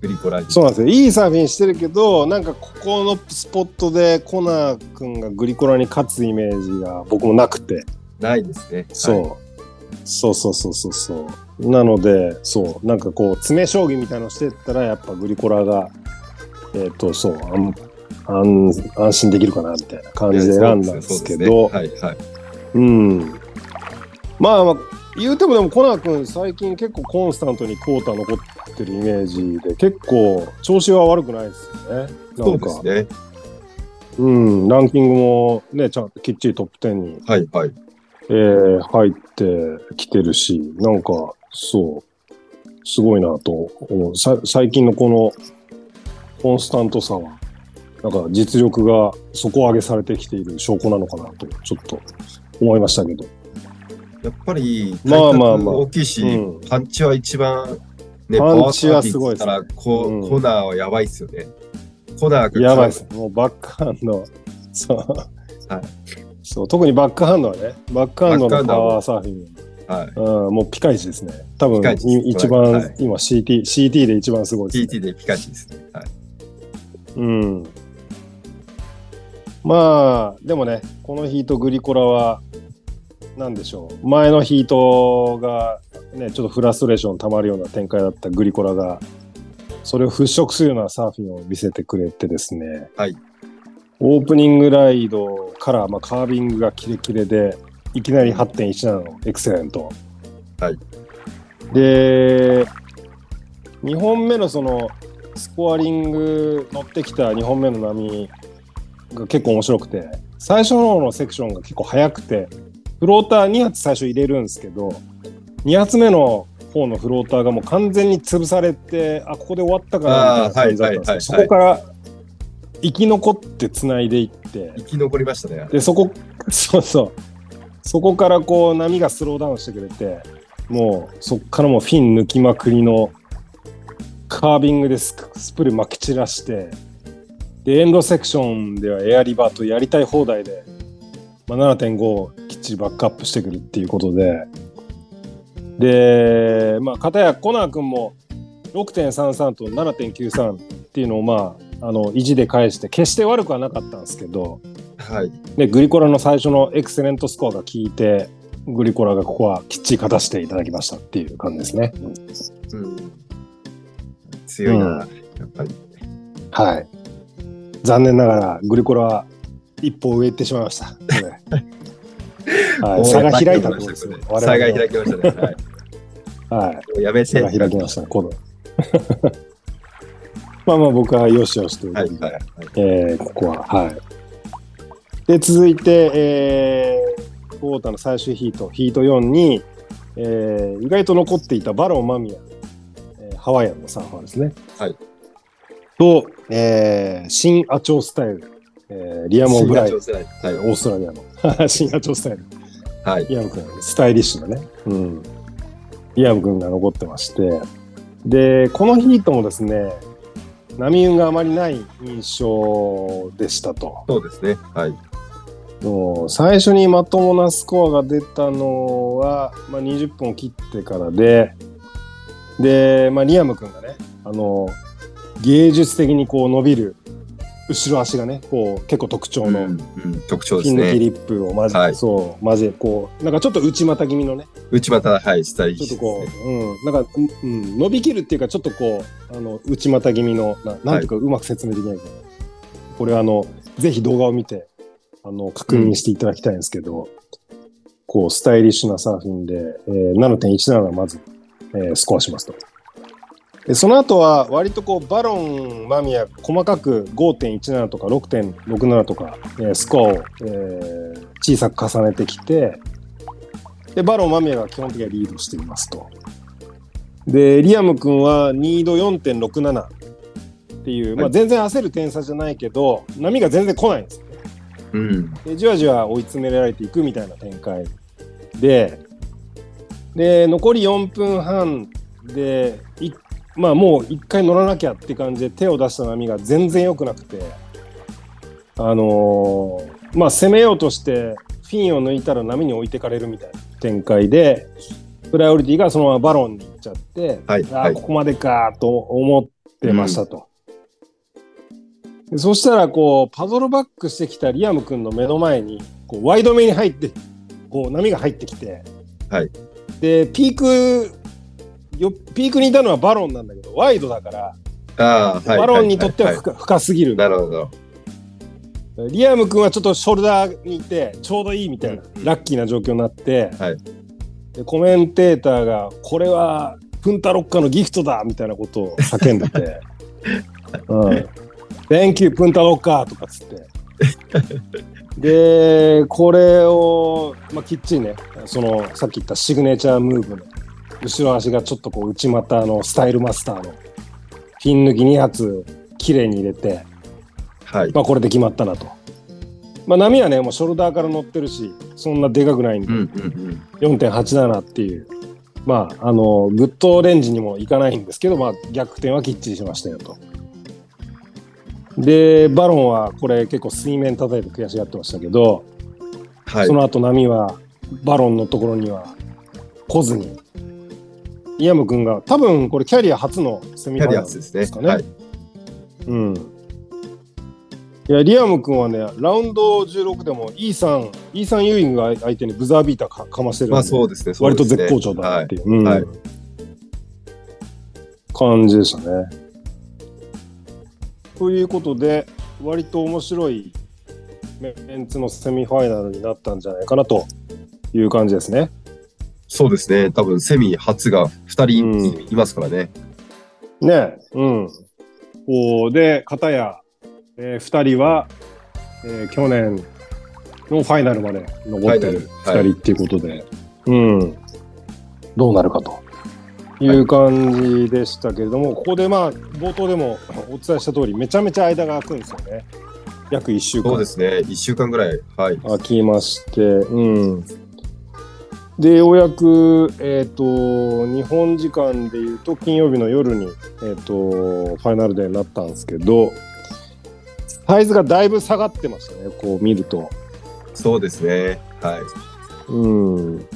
グリコラに。そうなんですよ。いいサーフィンしてるけど、なんかここのスポットでコナー君がグリコラに勝つイメージが僕もなくて、ないですね。そう。はいそうそうそうそうそう。なので、そう、なんかこう、詰め将棋みたいのしてったら、やっぱグリコラが、えっ、と、そう、安安安心できるかな、みたいな感じで選んだんですけど、はいはい。うん。まあ、まあ、言うてもでもコナー君最近結構コンスタントにコータ残ってるイメージで結構調子は悪くないですよね。なそうんかですね。うん、ランキングもね、ちゃんときっちりトップ10に、はいはい。えー入ってきてるし、なんかそう、すごいなと思う。さ最近のこのコンスタントさは、なんか実力が底上げされてきている証拠なのかなと、ちょっと思いましたけど。やっぱり、まあまあまあ大きいし、うんパンチは一番、ね、パンチはすごいですねパワーサーフィンっつったらこうんコナーはやばいっすよね。コナーがやばいです。もうバックハンド。そう。はいそう特にバックハンドはね、バックハンドのパワーサーフィン、はい。うん、もうピカイチですね。多分一番、はい今 CT、CT で一番すごいです、ね。TT でピカチですね。はい。うん。まあ、でもね、このヒートグリコラは、なんでしょう。前のヒートが、ね、ちょっとフラストレーション溜まるような展開だったグリコラが、それを払拭するようなサーフィンを見せてくれてですね。はい。オープニングライドから、まあ、カービングがキレキレで、いきなり8.17のエクセレント。はい。で、2本目のそのスコアリング乗ってきた2本目の波が結構面白くて、最初の方のセクションが結構速くて、フローター2発最初入れるんですけど、2発目の方のフローターがもう完全に潰されて、あ、ここで終わったかなみたいな感じだったんですけど、そこから生き残って繋いでいって、生き残りましたね。で、そこ、そうそう。そこからこう波がスローダウンしてくれて、もうそこからもうフィン抜きまくりのカービングでススプレーまき散らして、で、エンドセクションではエアリバーとやりたい放題で、まあ、7.5をきっちりバックアップしてくるっていうことで、で、まあ、片やコナー君も6.33と7.93っていうのをまあ、あの、意地で返して、決して悪くはなかったんですけど、はい。で、グリコラの最初のエクセレントスコアが効いて、グリコラがここはきっちり勝たせていただきましたっていう感じですね。うん、強いな、うんやっぱり。はい。残念ながら、グリコラは一歩上行ってしまいました。<laughs> はい、差が開いたところですね。差がの開きましたね。はい。<laughs> はい。やめて。差が開きましたね、この。まあまあ僕はよしよしということで、はいはいはい。えーここは、はい。で、続いて、えー、コータの最終ヒート、ヒート4に、えー意外と残っていたバロン・マミヤ、えーハワイアンのサーファーですね。はい。と、えー新アチョウスタイル、えーリアム・オブライ、はい。ーストラリアの <laughs> 新アチョウスタイル。はい。リアム君、スタイリッシュなね。うん。リアム君が残ってまして。で、このヒートもですね、波運があまりない印象でしたと。そうですね。はい。最初にまともなスコアが出たのは、まあ、20分を切ってからで、で、まあ、リアム君がね、あの、芸術的にこう伸びる後ろ足がね、こう結構特徴のうんうん特徴ですね。リップをまじ、はいそう、まじ、こう、なんかちょっと内股気味のね、内股、はい、スタイリッちょっとこ。う、うん、なんか、うんうん、伸びきるっていうか、ちょっとこう、あの、内股気味の、ななんていうか、うまく説明できないけど、これあの、ぜひ動画を見て、あの、確認していただきたいんですけど、こう、スタイリッシュなサーフィンで、えー、7.17がまず、えースコアしますと。でその後は割とこうバロン、マミヤ細かく5.17とか6.67とか、えースコアを、えー小さく重ねてきてでバロン、マミヤが基本的にはリードしていますと。でリアム君はニード4.67っていう、まあ、はい全然焦る点差じゃないけど波が全然来ないんですよね。うん。でじわじわ追い詰められていくみたいな展開でで残り4分半でいまあもう1回乗らなきゃって感じで手を出した波が全然良くなくて。あのーまあ攻めようとしてフィンを抜いたら波に置いてかれるみたいな展開でプライオリティがそのままバロンに行っちゃって、はいはい。ここまでかと思ってましたと。でそしたらこうパドルバックしてきたリアム君の目の前にこうワイド目に入ってこう波が入ってきて、はい。でピークよピークにいたのはバロンなんだけどワイドだから、ああ、はい。バロンにとってははい深,、深すぎるなるほど。リアム君はちょっとショルダーにいてちょうどいいみたいな、うんラッキーな状況になって、はいでコメンテーターが「これはプンタロッカのギフトだ!」みたいなことを叫んでて「<laughs> うん、Thank you プンタロッカー」とかっつって。でこれを、まあ、きっちりねそのさっき言ったシグネチャームーブの後ろ足がちょっとこう内股のスタイルマスターのピン抜き2発綺麗に入れてはい。まあこれで決まったなと。まあ波はね、もうショルダーから乗ってるし、そんなでかくないんで、うんうん4.87っていう、まあ、あの、グッドレンジにもいかないんですけど、まあ逆転はきっちりしましたよと。で、バロンはこれ結構水面叩いて悔しがってましたけど、はいそ。の後波はバロンのところには来ずに、イアム君が多分これキャリア初のセミファイナルですかね。はい。うん。いや、リアム君はね、ラウンド16でも、イーサン、イーサン・ユーイングが相手にブザービーターかかましてるんで、まあそうですね。そう割と絶好調だなっていう、うんはい感じでしたね。ということで、割と面白いメンツのセミファイナルになったんじゃないかなという感じですね。そうですね。多分セミ初が2人いますからね。ねうん。こうで、片や、えー、2人は、えー去年のファイナルまで残ってるファイナル2人っていうことで、うん。どうなるかという感じでしたけれども、ここでまあ、冒頭でも <coughs> お伝えした通り、めちゃめちゃ間が空くんですよね。約1週間。そうですね。1週間ぐらい。はい。空きまして、うん。で、ようやく、えっ、と、日本時間でいうと、金曜日の夜に、えっ、と、ファイナルデーになったんですけど、サイズがだいぶ下がってましたね、こう見ると。そうですね。はい。うん。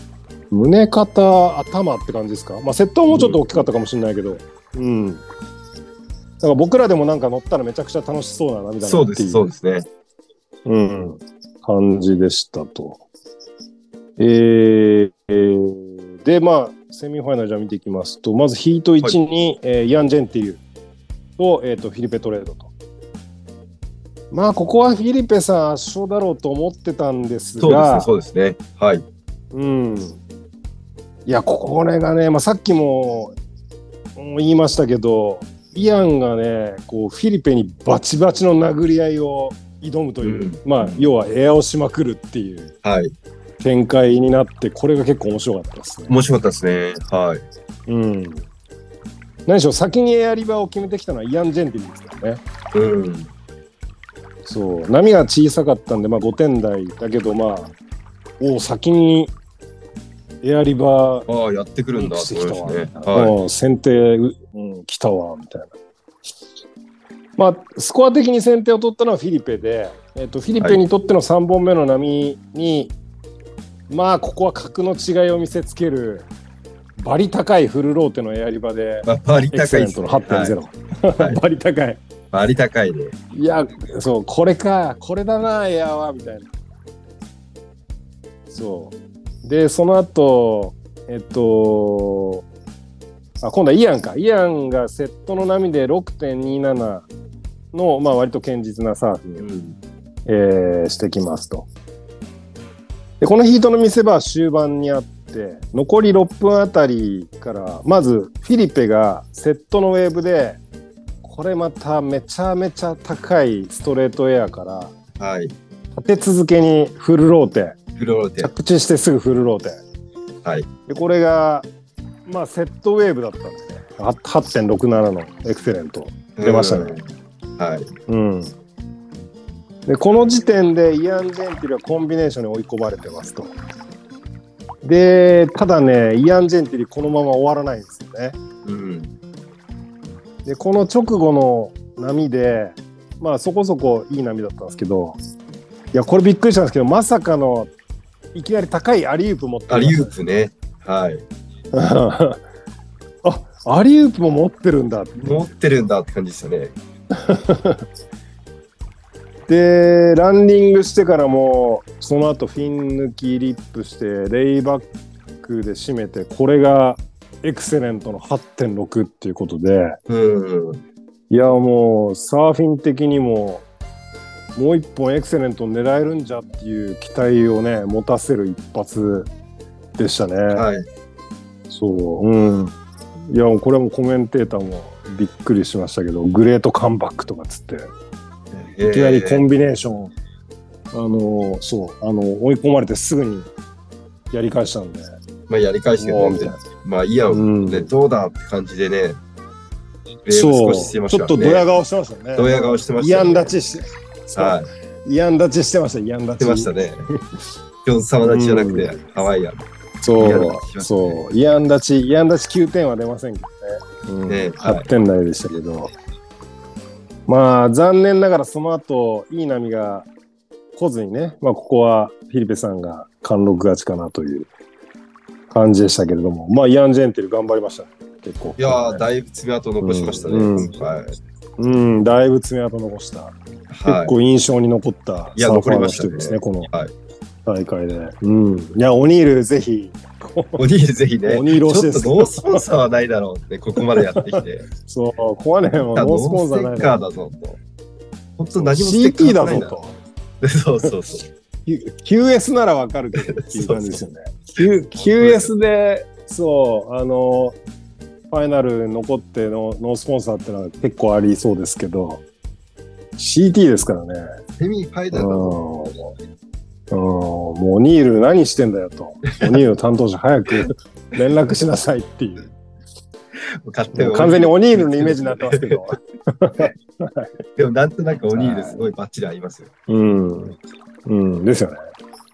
胸、肩、頭って感じですか？まあ、セットはもうちょっと大きかったかもしれないけど、うん。だから僕らでもなんか乗ったらめちゃくちゃ楽しそうな涙そうです、そうですね。うん、感じでしたと。えーえーで、まあ、セミファイナルじゃあ見ていきますと、まずヒート1に、えーヤン・ジェンティルと,、えー、とフィリペ・トレードと。まあ、ここはフィリペさん圧勝だろうと思ってたんですそうですが、ね、そうですね。はい。うん。いや、これがね、まあ、さっきもうん言いましたけど、イアンがね、こうフィリペにバチバチの殴り合いを挑むという、うんまあ、要はエアをしまくるっていうはい。展開になって、これが結構面白かったですね。面白かったですね。はい。うん。何でしょう、先にエアリバーを決めてきたのはイアン・ジェンティルですからね。うん。そう、波が小さかったんで、まあ5点台だけど、まあ、おお、先にエアリバーああ、やってくるんだとしてき思いまたわ、すね。はうん先手、ううん、来たわみたいな。まあ、スコア的に先手を取ったのはフィリペで、えっとフィリペにとっての3本目の波に、まあここは格の違いを見せつけるバリ高いフルローテのエアリバでい。まあ、バリ高いね。セレントの8.0、はいバリ高いバリ高いね。いやそうこれかこれだなエアはみたいなそうでその後えっとあ今度はイアンかイアンがセットの波で6.27の、まあ、割と堅実なサーフィンを、うん。えーしてきますとでこのヒートの見せ場は終盤にあって残り6分あたりからまずフィリペがセットのウェーブでこれまためちゃめちゃ高いストレートエアからはい。立て続けにフルローテフローテ。着地してすぐフルローテはい。でこれがまあセットウェーブだったんですねあ8.67のエクセレント出ましたねうん。はい。うんでこの時点でイアン・ジェンティルはコンビネーションに追い込まれてますとでただねイアン・ジェンティルこのまま終わらないんですよねうん。でこの直後の波でまあそこそこいい波だったんですけどいやこれびっくりしたんですけどまさかのいきなり高いアリウープ持ってアリウプープね。はい。<laughs> あアリウープも持ってるんだ持ってるんだって感じですよね。<laughs> でランディングしてからもその後フィン抜きリップしてレイバックで締めてこれがエクセレントの8.6っていうことでうん。いやもうサーフィン的にももう一本エクセレント狙えるんじゃっていう期待をね持たせる一発でしたね。はい。そううんいやこれはもうコメンテーターもびっくりしましたけどグレートカムバックとかっつって。いきなりコンビネーション、あのそうあの追い込まれてすぐにやり返したんで、まあ、やり返してみたいな。まあ、イアンうんね、どうだって感じでね、そうちょっと。ドヤ顔してましたね。ドヤ顔してましイアン。立ちして、はい。イアン立ちしてました、イアン立ち。してましたね。今日様立ちじゃなくて、ハワイアン。そうそう、イアン立ち、イアン立ち9点は出ませんけどね。うんねはい8点台でしたけど、まあ残念ながらその後いい波が来ずにね、まあここはフィリペさんが貫禄勝ちかなという感じでしたけれども、まあイアン・ジェンテル頑張りましたね、結構。いやー、だいぶ爪痕残しましたね、うん。うん、だいぶ爪痕残した。はい。結構印象に残ったいやサーファーの一人ですね、このはい大会で。うん。いや、オニールぜひ、<laughs> おにぎりぜひね、オニール推しですちょっとノースポンサーはないだろうって、ここまでやってきて。<laughs> そう、ここはね、もうノースポンサーないステッカーの。だぞと。本当何もステッカーだないなぞと。<laughs> そうそうそう。QS ならわかるけどっていう感じですよね。Q- QS で、そう、あの、ファイナル残ってのノースポンサーってのは結構ありそうですけど、CT ですからね。セミファイうん。ナルだとうんもうオニール何してんだよと。オニールの担当者早く連絡しなさいっていう。完全にオニールのイメージになってますけど。<laughs> でもなんとなくオニールすごいバッチリ合いますよ。うん。うん。ですよね。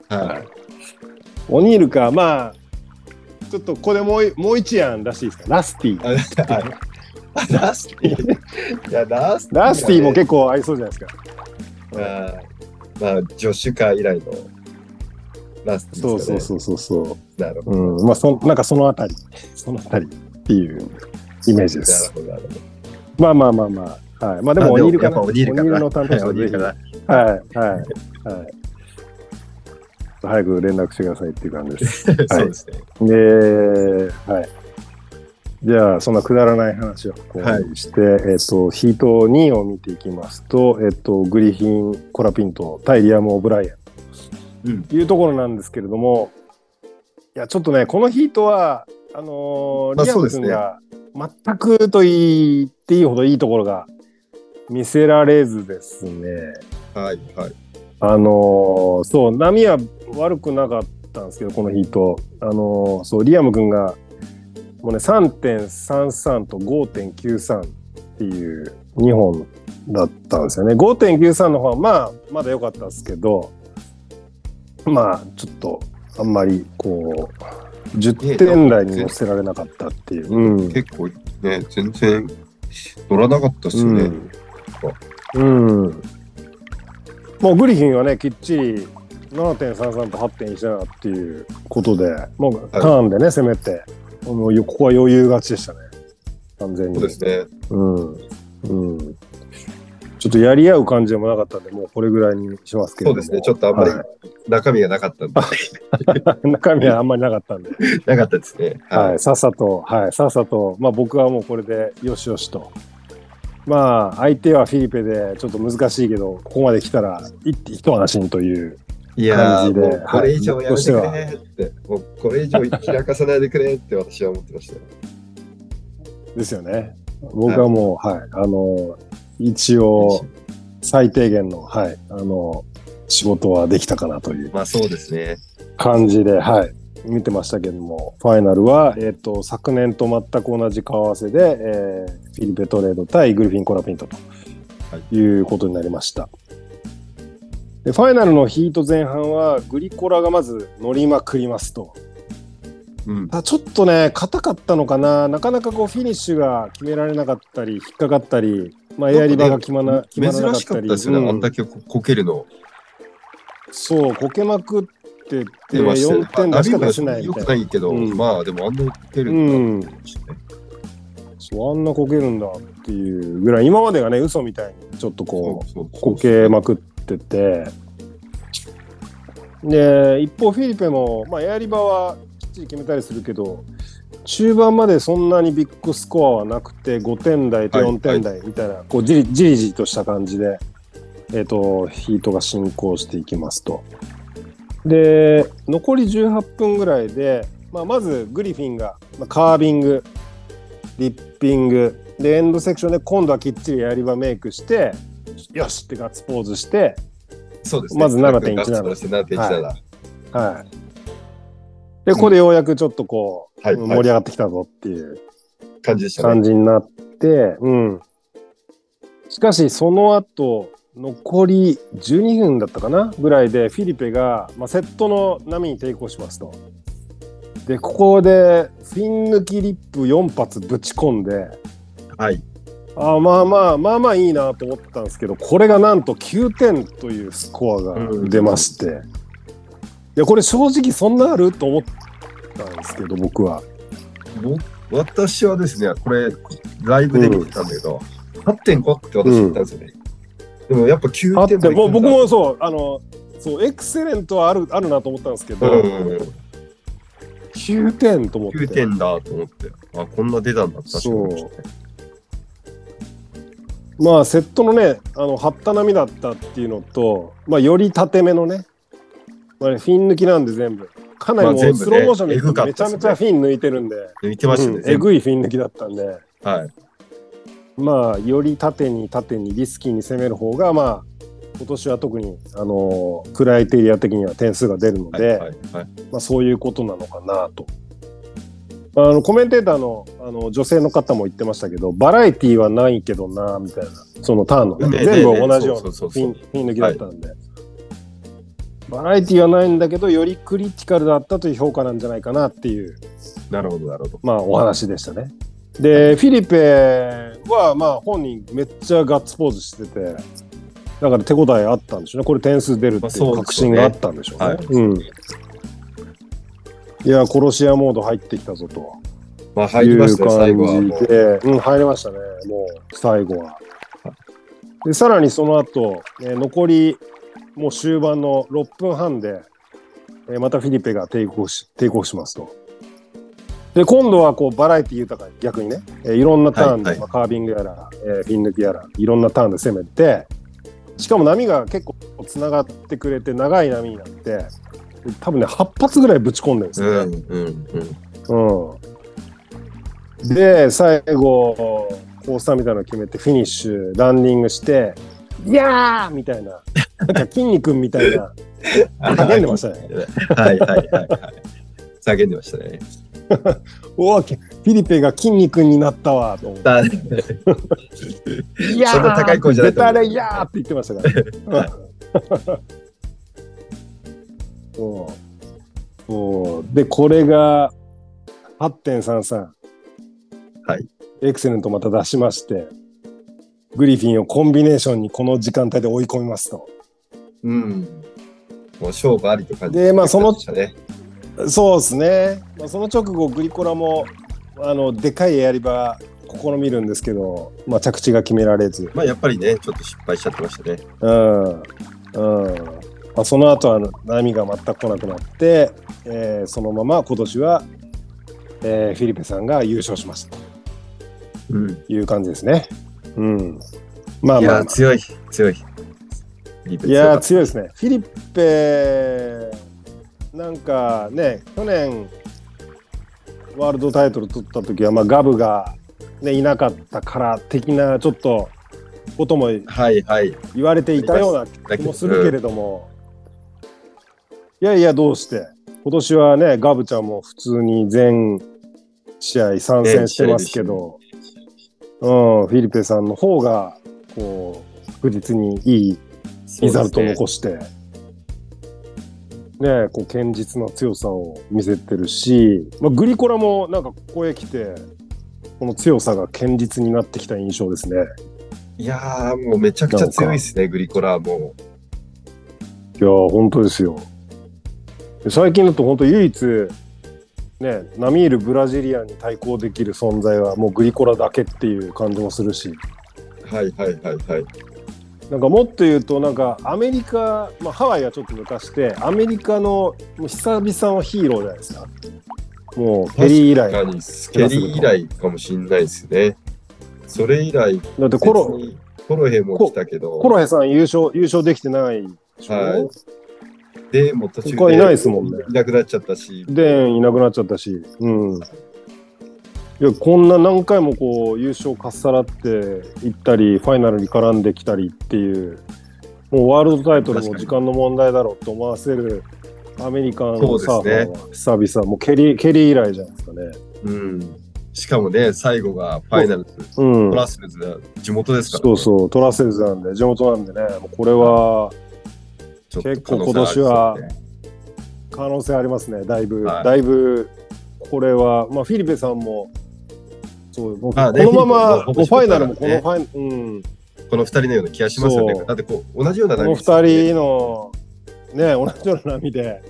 はい。オニールか、まあ、ちょっとここでもういもう一案らしいですか。ラスティ。ラスティいや、ラスティ、ラスティも結構合いそうじゃないですか。構。まあ、ジョッシュカー以来のラスティそうですかね。そうそうそうそなるほう。ど。うん。まあ、そなんかそのあたり、そのあたりっていうイメージでなるす。ほど、なるほど。まあまあまあまあ。はい。まあでもあオニールかな。やっぱオニールかな。の担当者は <laughs> いオニールかな。はい、はい、はい。<laughs> 早く連絡してくださいっていう感じです。<laughs> そうですね。で、はい。じゃあ、そんなくだらない話をこうして、えっ、と、ヒート2を見ていきますと、えっ、と、グリフィン、コラピント、対リアム・オブライエンうん。というところなんですけれども、いや、ちょっとね、このヒートは、あのーリアム君が全くと言っていいほどいいところが見せられずですね、はい、はい。あのーそう、波は悪くなかったんですけど、このヒート。あのーそう、リアム君が、もうね、3.33と5.93っていう2本だったんですよね。5.93の方は、まあ、まだ良かったですけど、まあ、ちょっと、あんまり、こう、10点台に乗せられなかったっていう。うん。結構ね、全然乗らなかったっすよね。うん。うん。もうグリフィンはね、きっちり7.33と8.17っていうことで、もうターンでね、攻めて、もうよここは余裕勝ちでしたね。完全に。そうですね。うん。うん。ちょっとやり合う感じでもなかったんで、もうこれぐらいにしますけれども。そうですね。ちょっとあんまりは中身がなかったんで、い <laughs> 中身はあんまりなかったんで。なかったですね。はい、はい。さっさと、はい、さっさと、まあ僕はもうこれでよしよしと。まあ相手はフィリペでちょっと難しいけど、ここまで来たら一一安心という。いやこれ以上やめてくはいれって、もうこれ以上開かさないでくれって私は思ってましたよ。ですよね。僕はもう、はい、あの、一応最低限の、はい、あの、仕事はできたかなというまあそうですね。感じで、はい、見てましたけども、ファイナルは、えっ、と、昨年と全く同じ顔合わせで、えーフィリペトレード対グリフィン・コラピントということになりました。でファイナルのヒート前半はグリコラがまず乗りまくりますと。うん。ちょっとね、硬かったのかな、なかなかこうフィニッシュが決められなかったり、引っかかったり、まあ、エアリバが決まな決まらなか珍しかったり、ったですよね。うんあんだけここけるの。そう、こけまくってて、出ましたよ4点出し方しないよくみたいな。ないけど、うんまあでもあんなこけるうんんだ、そうあんなこけるんだっていうぐらい、今までがね、嘘みたいにちょっとこうこけまくってて、で、一方、フィリペも、まあ、エアリバはきっちり決めたりするけど、中盤までそんなにビッグスコアはなくて、5点台とはい4点台みたいな、こうじりじりじりとした感じで、えっ、と、ヒートが進行していきますと。で、残り18分ぐらいで、まあ、まずグリフィンが、まあ、カービング、リッピング、で、エンドセクションで今度はきっちりエアリバメイクして、よしってガッツポーズして、そうですね。まず7.17ガッツポーズして7.17。はい。で、ここでようやくちょっとこう、はい盛り上がってきたぞっていう感じでしたね。感じになって、うん。しかし、その後、残り12分だったかな？ぐらいで、フィリペが、まあ、セットの波に抵抗しますと。で、ここで、フィン抜きリップ4発ぶち込んで、はい。あまあまあまあまあいいなと思ったんですけどこれがなんと9点というスコアが出まして、いやこれ正直そんなあると思ったんですけど僕は。ぼ私はですね、これ、ライブで見てたんだけど、8.5って私言ったんですよね。でもやっぱ9あって点もう僕もそうあのそうエクセレントはあるあるなと思ったんですけど、うんうんうん、9点と思って。9点だと思って、あ、こんな出たんだって確かに。思いまあセットのねあの張った波だったっていうのと、まあ、より縦めのねまあ、フィン抜きなんで全部。かなりもうスローモーションでめちゃめちゃフィン抜いてるんで、抜いてましたね。うんえぐいフィン抜きだったんで、はい。まあ、より縦に縦にリスキーに攻める方が、まあ、今年は特に、あのークライテリア的には点数が出るので、はい。はい。はいまあ、そういうことなのかなと。あのコメンテーターのあの女性の方も言ってましたけど、バラエティーはないけどな、みたいな、そのターンのね、ね全部ね同じようなフィン抜きだったんで、バラエティーはないんだけど、よりクリティカルだったという評価なんじゃないかなっていう、なるほど、なるほど。まあ、お話でしたね。で、フィリペは、まあ、本人めっちゃガッツポーズしてて、だから手応えあったんでしょうね。これ点数出るってまあいそう確信があったんでしょうね。はいうん。いや、殺し屋モード入ってきたぞと。まあ、入りましたね、最後はもう。いうん、入りましたね、もう最後は。でさらにその後、えー残りもう終盤の6分半で、えーまたフィリペがテイクオフしテイクオフしますと。で今度はこうバラエティ豊かに逆にね、えーいろんなターンで、はいはいまあカービングやら、えーフィン抜きやらいろんなターンで攻めてしかも波が結構つながってくれて長い波になって多分ね8発ぐらいぶち込んでるんですよね。で最後コースターみたいなの決めてフィニッシュランディングして「いやー!」みたいななんか筋肉みたいな叫んでましたね。はい、はい、はい。はい叫んでましたね。<laughs> おおフィリペが筋肉になったわと思ってだ「いやー!」そんな高い声じゃない絶対あれ「いやー!」って言ってましたから、ね。そうそうでこれが8.33はい。エクセレントまた出しまして、グリフィンをコンビネーションにこの時間帯で追い込みますと。うん。もう勝負ありと感じでまあその。そうですね。まあ、その直後、グリコラも、あの、でかいエアリバ試みるんですけど、まあ、着地が決められず。まあ、やっぱりね、ちょっと失敗しちゃってましたね。うん。うん。まあ、その後は波が全く来なくなって、えーそのまま今年は、えーフィリペさんが優勝しましたとうん。いう感じですね。うん。まあいまあや、強い、強い。いやー強いですね。フィリッペなんかね去年ワールドタイトル取った時は、まあ、ガブが、ね、いなかったから的なちょっとことも。言われていたような気もするけれども、いやいやどうして？今年はねガブちゃんも普通に全試合参戦してますけど、うん、フィリペさんの方がこう確実にいいリザルトを残して、ねこう堅実な強さを見せてるし、まあ、グリコラもなんかここへ来てこの強さが堅実になってきた印象ですね。いやー、もうめちゃくちゃ強いですね、グリコラはもいやー本当ですよ。で最近だと本当唯一ね並みいるブラジリアンに対抗できる存在はもうグリコラだけっていう感じもするしう。はい、はい、はい、はい。なんかもっと言うとなんかアメリカ、まあ、ハワイはちょっと抜かしてアメリカのもう久々のヒーローじゃないですか。もうペリー以来。確かに、スケリー以来かもしれないですね。それ以来、だってコロコロヘも来たけど、コロヘさん優勝優勝できてないでしょ、はいで、もう途中他いないですもんね。いなくなっちゃったし、でいなくなっちゃったし、うん。いやこんな何回もこう優勝かっさらっていったりファイナルに絡んできたりっていうもうワールドタイトルも時間の問題だろうと思わせるアメリカンそうですね。サーファーは久々。もうケリーケリー以来じゃないですかね。うん。しかもね、最後がファイナル。ズ、うん。ト、ラスベズが地元ですから、ね、そうそう。トラセルズなんで地元なんでね。もうこれはちょっと結構可能性ありそうね可能性ありますね。だいぶ、はい。だいぶこれは。まあフィリペさんもそうもうあねこのままファイナルもこのねファイ、うん、この二人のような気がしますよね。だってこう、同じようなこの波ですよね。二人のね同じような波で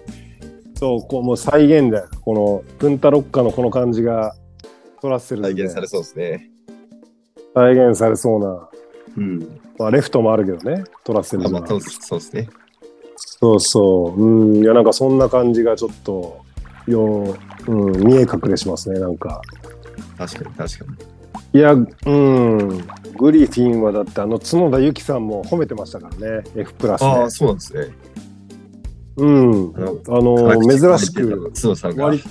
そうこうもう再現でこのプンタロッカのこの感じがトラッセル再現されそうですね。再現されそうな、うん。まあ、レフトもあるけどねトラッセルまあ、そうですね。そうそううんいやなんかそんな感じがちょっとよ、うん、見え隠れしますねなんか確かに確かに。いやうんグリフィンはだってあの角田由紀さんも褒めてましたからね F プラスああ、ねそうなんですね。うん。あの、あの、珍しく、角さんが。割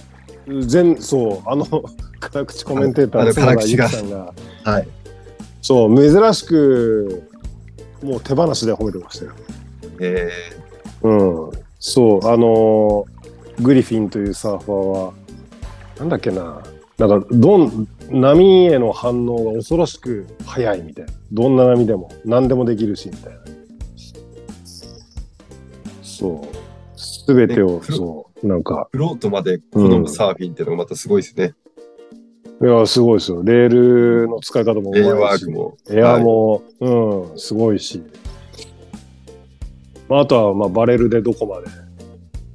全、そう、あの、辛口コメンテーターあの <laughs> 田辛口が由紀さんが、はい。そう、珍しく、もう手放しで褒めてましたよ。えうん。そう、あのーグリフィンというサーファーは、なんだっけな、なんか、どん、波への反応が恐ろしく速いみたいな。どんな波でも、何でもできるし、みたいな。そう。すべてを、ねそう、なんか、ー、フロートまで好むサーフィンっていうのがまたすごいですね。いや、すごいですよ。レールの使い方もうエアまいしワーク、も。エアはいも、うん、すごいし。まあ、あとは、まあ、バレルでどこまで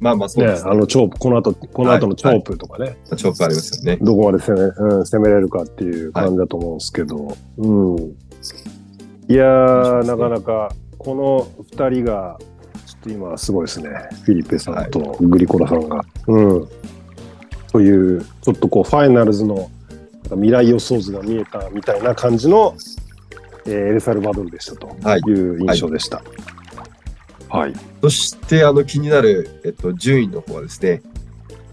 まあまあそうね、ですね。あのチョープ、この後、この後のチョープとかね、チョップありますよね。どこまで攻め,、うん、攻めれるかっていう感じだと思うんですけど、うん。いやー、なかなか、この二人が、ちょっと今すごいですね。フィリペさんとグリコラさんが。うん。という、ちょっとこう、ファイナルズの未来予想図が見えたみたいな感じの、えーエルサルバドルでしたとはい。いう印象でした。はい。そして、あの、気になる、えっと、順位の方はですね、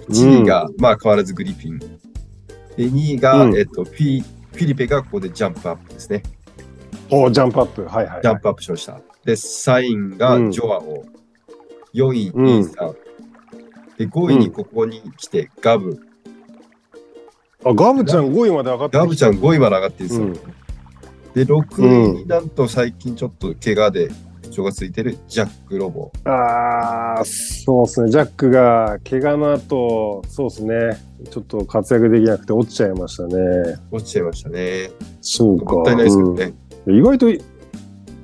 1位が、まあ変わらずグリフィン。で、2位が、うんえっと、フィフィリペがここでジャンプアップですね。おジャンプアップ。はいはい、はい。ジャンプアップしました。で、3位がうんジョアオ。4位、イうんーサン。で、5位にここに来て、ガブ。あ、ガブちゃん5位まで上がってガブちゃん5位まで上がってるんですよ。うんで、6位になんと最近ちょっと怪我で不調がついてるジャック・ロボ。ああ、そうですね。ジャックが怪我の後、そうですね。ちょっと活躍できなくて落ちちゃいましたね。落ちちゃいましたね。そうか。もったいないですけどね。うん意外とい、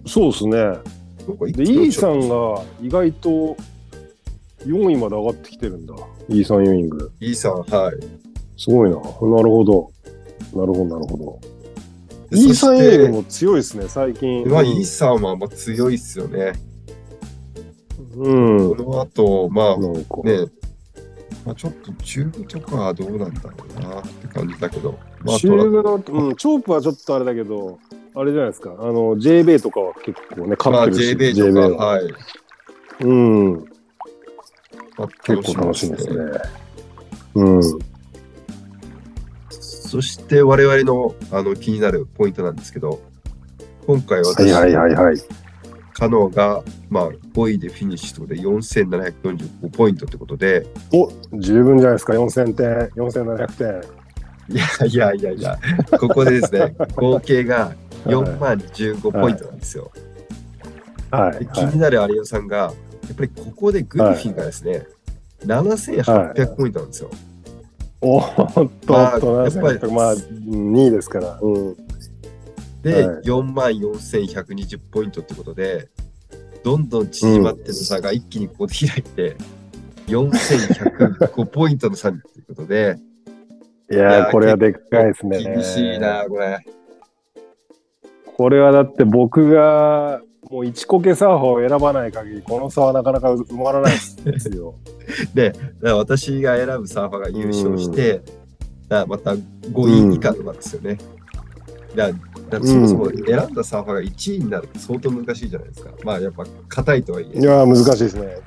そうですね。で、ーさんが意外と4位まで上がってきてるんだ。イーサン・ユーイング。イーサン、はい。すごいな。なるほど。なるほど、なるほど。でイーサン・ユーイングそしも強いですね、最近。てまあ、うんイーサンはまあ強いっすよね。うん。この後、まあ。ね、まあ、ちょっと中部とかはどうなんだろうなって感じだけど、まあ、中トラ部の、うん、チョープはちょっとあれだけど、あれじゃないですか。あの、J ベイとかは結構ね、勝まあ、ってるし、J ベイとか、ははい。うん、まあ結構楽しみですね。うん。そして我々のあの気になるポイントなんですけど、今回私、はいはいはいはい。カノが、まあ、5位でフィニッシュということで4745ポイントということで、お十分じゃないですか、4000点、4700点。いやいやいやいや、ここでですね、<laughs> 合計が4万15ポイントなんですよ。はい。で気になる有吉さんが、やっぱりここでグリフィンがですね、7800ポイントなんですよ。おっと、まあ、やっぱりまあ、2位ですから。うん。で、はい4万4120ポイントってことで、どんどん縮まってる差が一気にここで開いて、4105ポイントの差ということで、いや、これはでっかいですね。厳しいな、これ。これはだって僕が、もう1コケサーファーを選ばない限り、この差はなかなか埋まらないですよ。<laughs> だから私が選ぶサーファーが優勝して、だからまた5位以下とかですよね。だからだからそもそも選んだサーファーが1位になると相当難しいじゃないですか。まあやっぱ硬いとはいえ。いやー、難しいですね。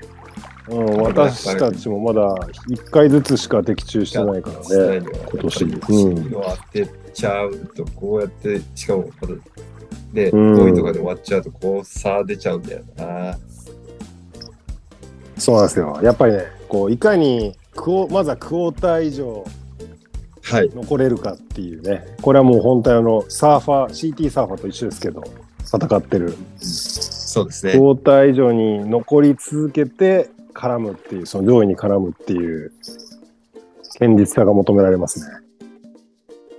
うん、私たちもまだ1回ずつしか的中してないからね。今年やっぱり1位を当てちゃうと、こうやって、しかもまだ、ね、うん5位とかで終わっちゃうと、こう差出ちゃうんだよな。そうなんですよ。やっぱりね、こういかにクオまずはクォーター以上はい。残れるかっていうね、これはもう本当にあのサーファー、CT サーファーと一緒ですけど、戦ってる。そうですね。クォーター以上に残り続けて絡むっていう、その上位に絡むっていう、堅実さが求められますね。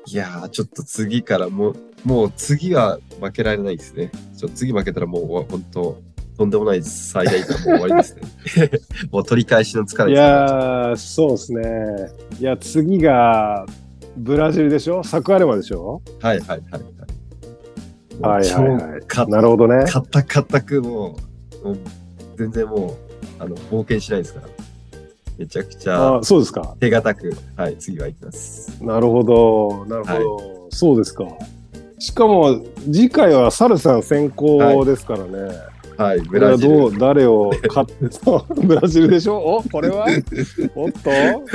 いやー、ちょっと次からもう、もう次は負けられないですね。ちょっと次負けたらもう本当、とんでもない最大からもう終わりですね。<laughs> もう取り返しの疲れいですねやー、そうですね。いや、次がブラジルでしょ？サクアレマでしょ？はいはいはいはい。はいはいはいかなるほどね。かたかたくもう、もう全然もう、あの、冒険しないですから。めちゃくちゃあそうですか。手堅く、はい、次は行きます。なるほど、なるほど、そうですか。しかも、次回はサルさん先行ですからね。はい、ブこれはラジル。どう、誰を勝って、<laughs> ブラジルでしょ？おこれは？おっと？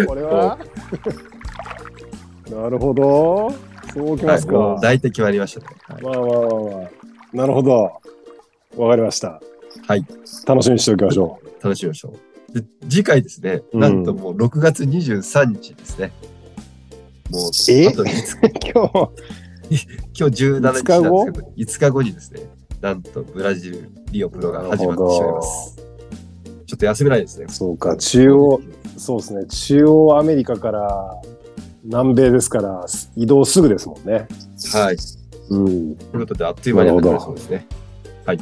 これは？<laughs> なるほど。そうきはい、ますか。もう大体決まりましたね。はいまあまあまあまあ。なるほど。わかりました。はい。楽しみにしておきましょ楽しみましょう。で次回ですね、うんなんともう6月23日ですね。もう、え？あと5。<laughs> 今日、<laughs> 今日17日なんですけど、5日後？にですね、なんとブラジル、リオプロが始まってしまいます。ちょっと休めないですね。そうか、中央、そうですね、中央アメリカから南米ですから、移動すぐですもんね。はい。うん。ということで、あっという間になってくれそうですね。はい。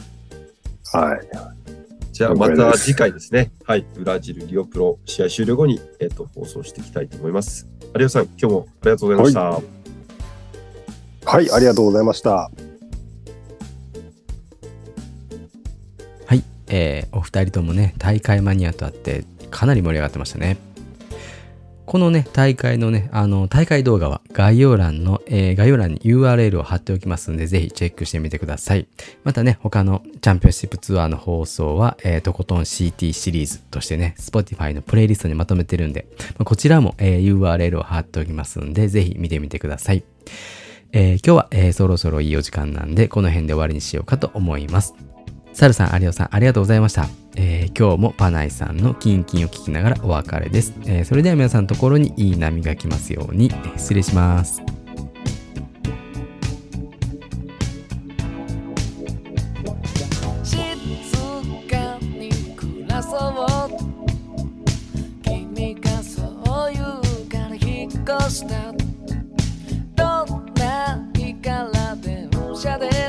じゃあ、また次回ですね。はい。ブラジル、リオプロ、試合終了後に、えっ、と、放送していきたいと思います。有吉さん、今日もありがとうございました。はい、ありがとうございました。はい、えーお二人ともね、大会マニアとあって、かなり盛り上がってましたね。このね、大会のね、あの、大会動画は概要欄の、えー概要欄に URL を貼っておきますので、ぜひチェックしてみてください。またね、他のチャンピオンシップツアーの放送は、えーとことん CT シリーズとしてね、Spotify のプレイリストにまとめてるんで、まこちらも、えー URL を貼っておきますんで、ぜひ見てみてください。えー今日は、えーそろそろいいお時間なんで、この辺で終わりにしようかと思います。サルさん、有オさん、ありがとうございました。えー今日もパナイさんのキンキンを聞きながらお別れです。えーそれでは皆さんのところにいい波が来ますように、失礼します。どんな日から電車で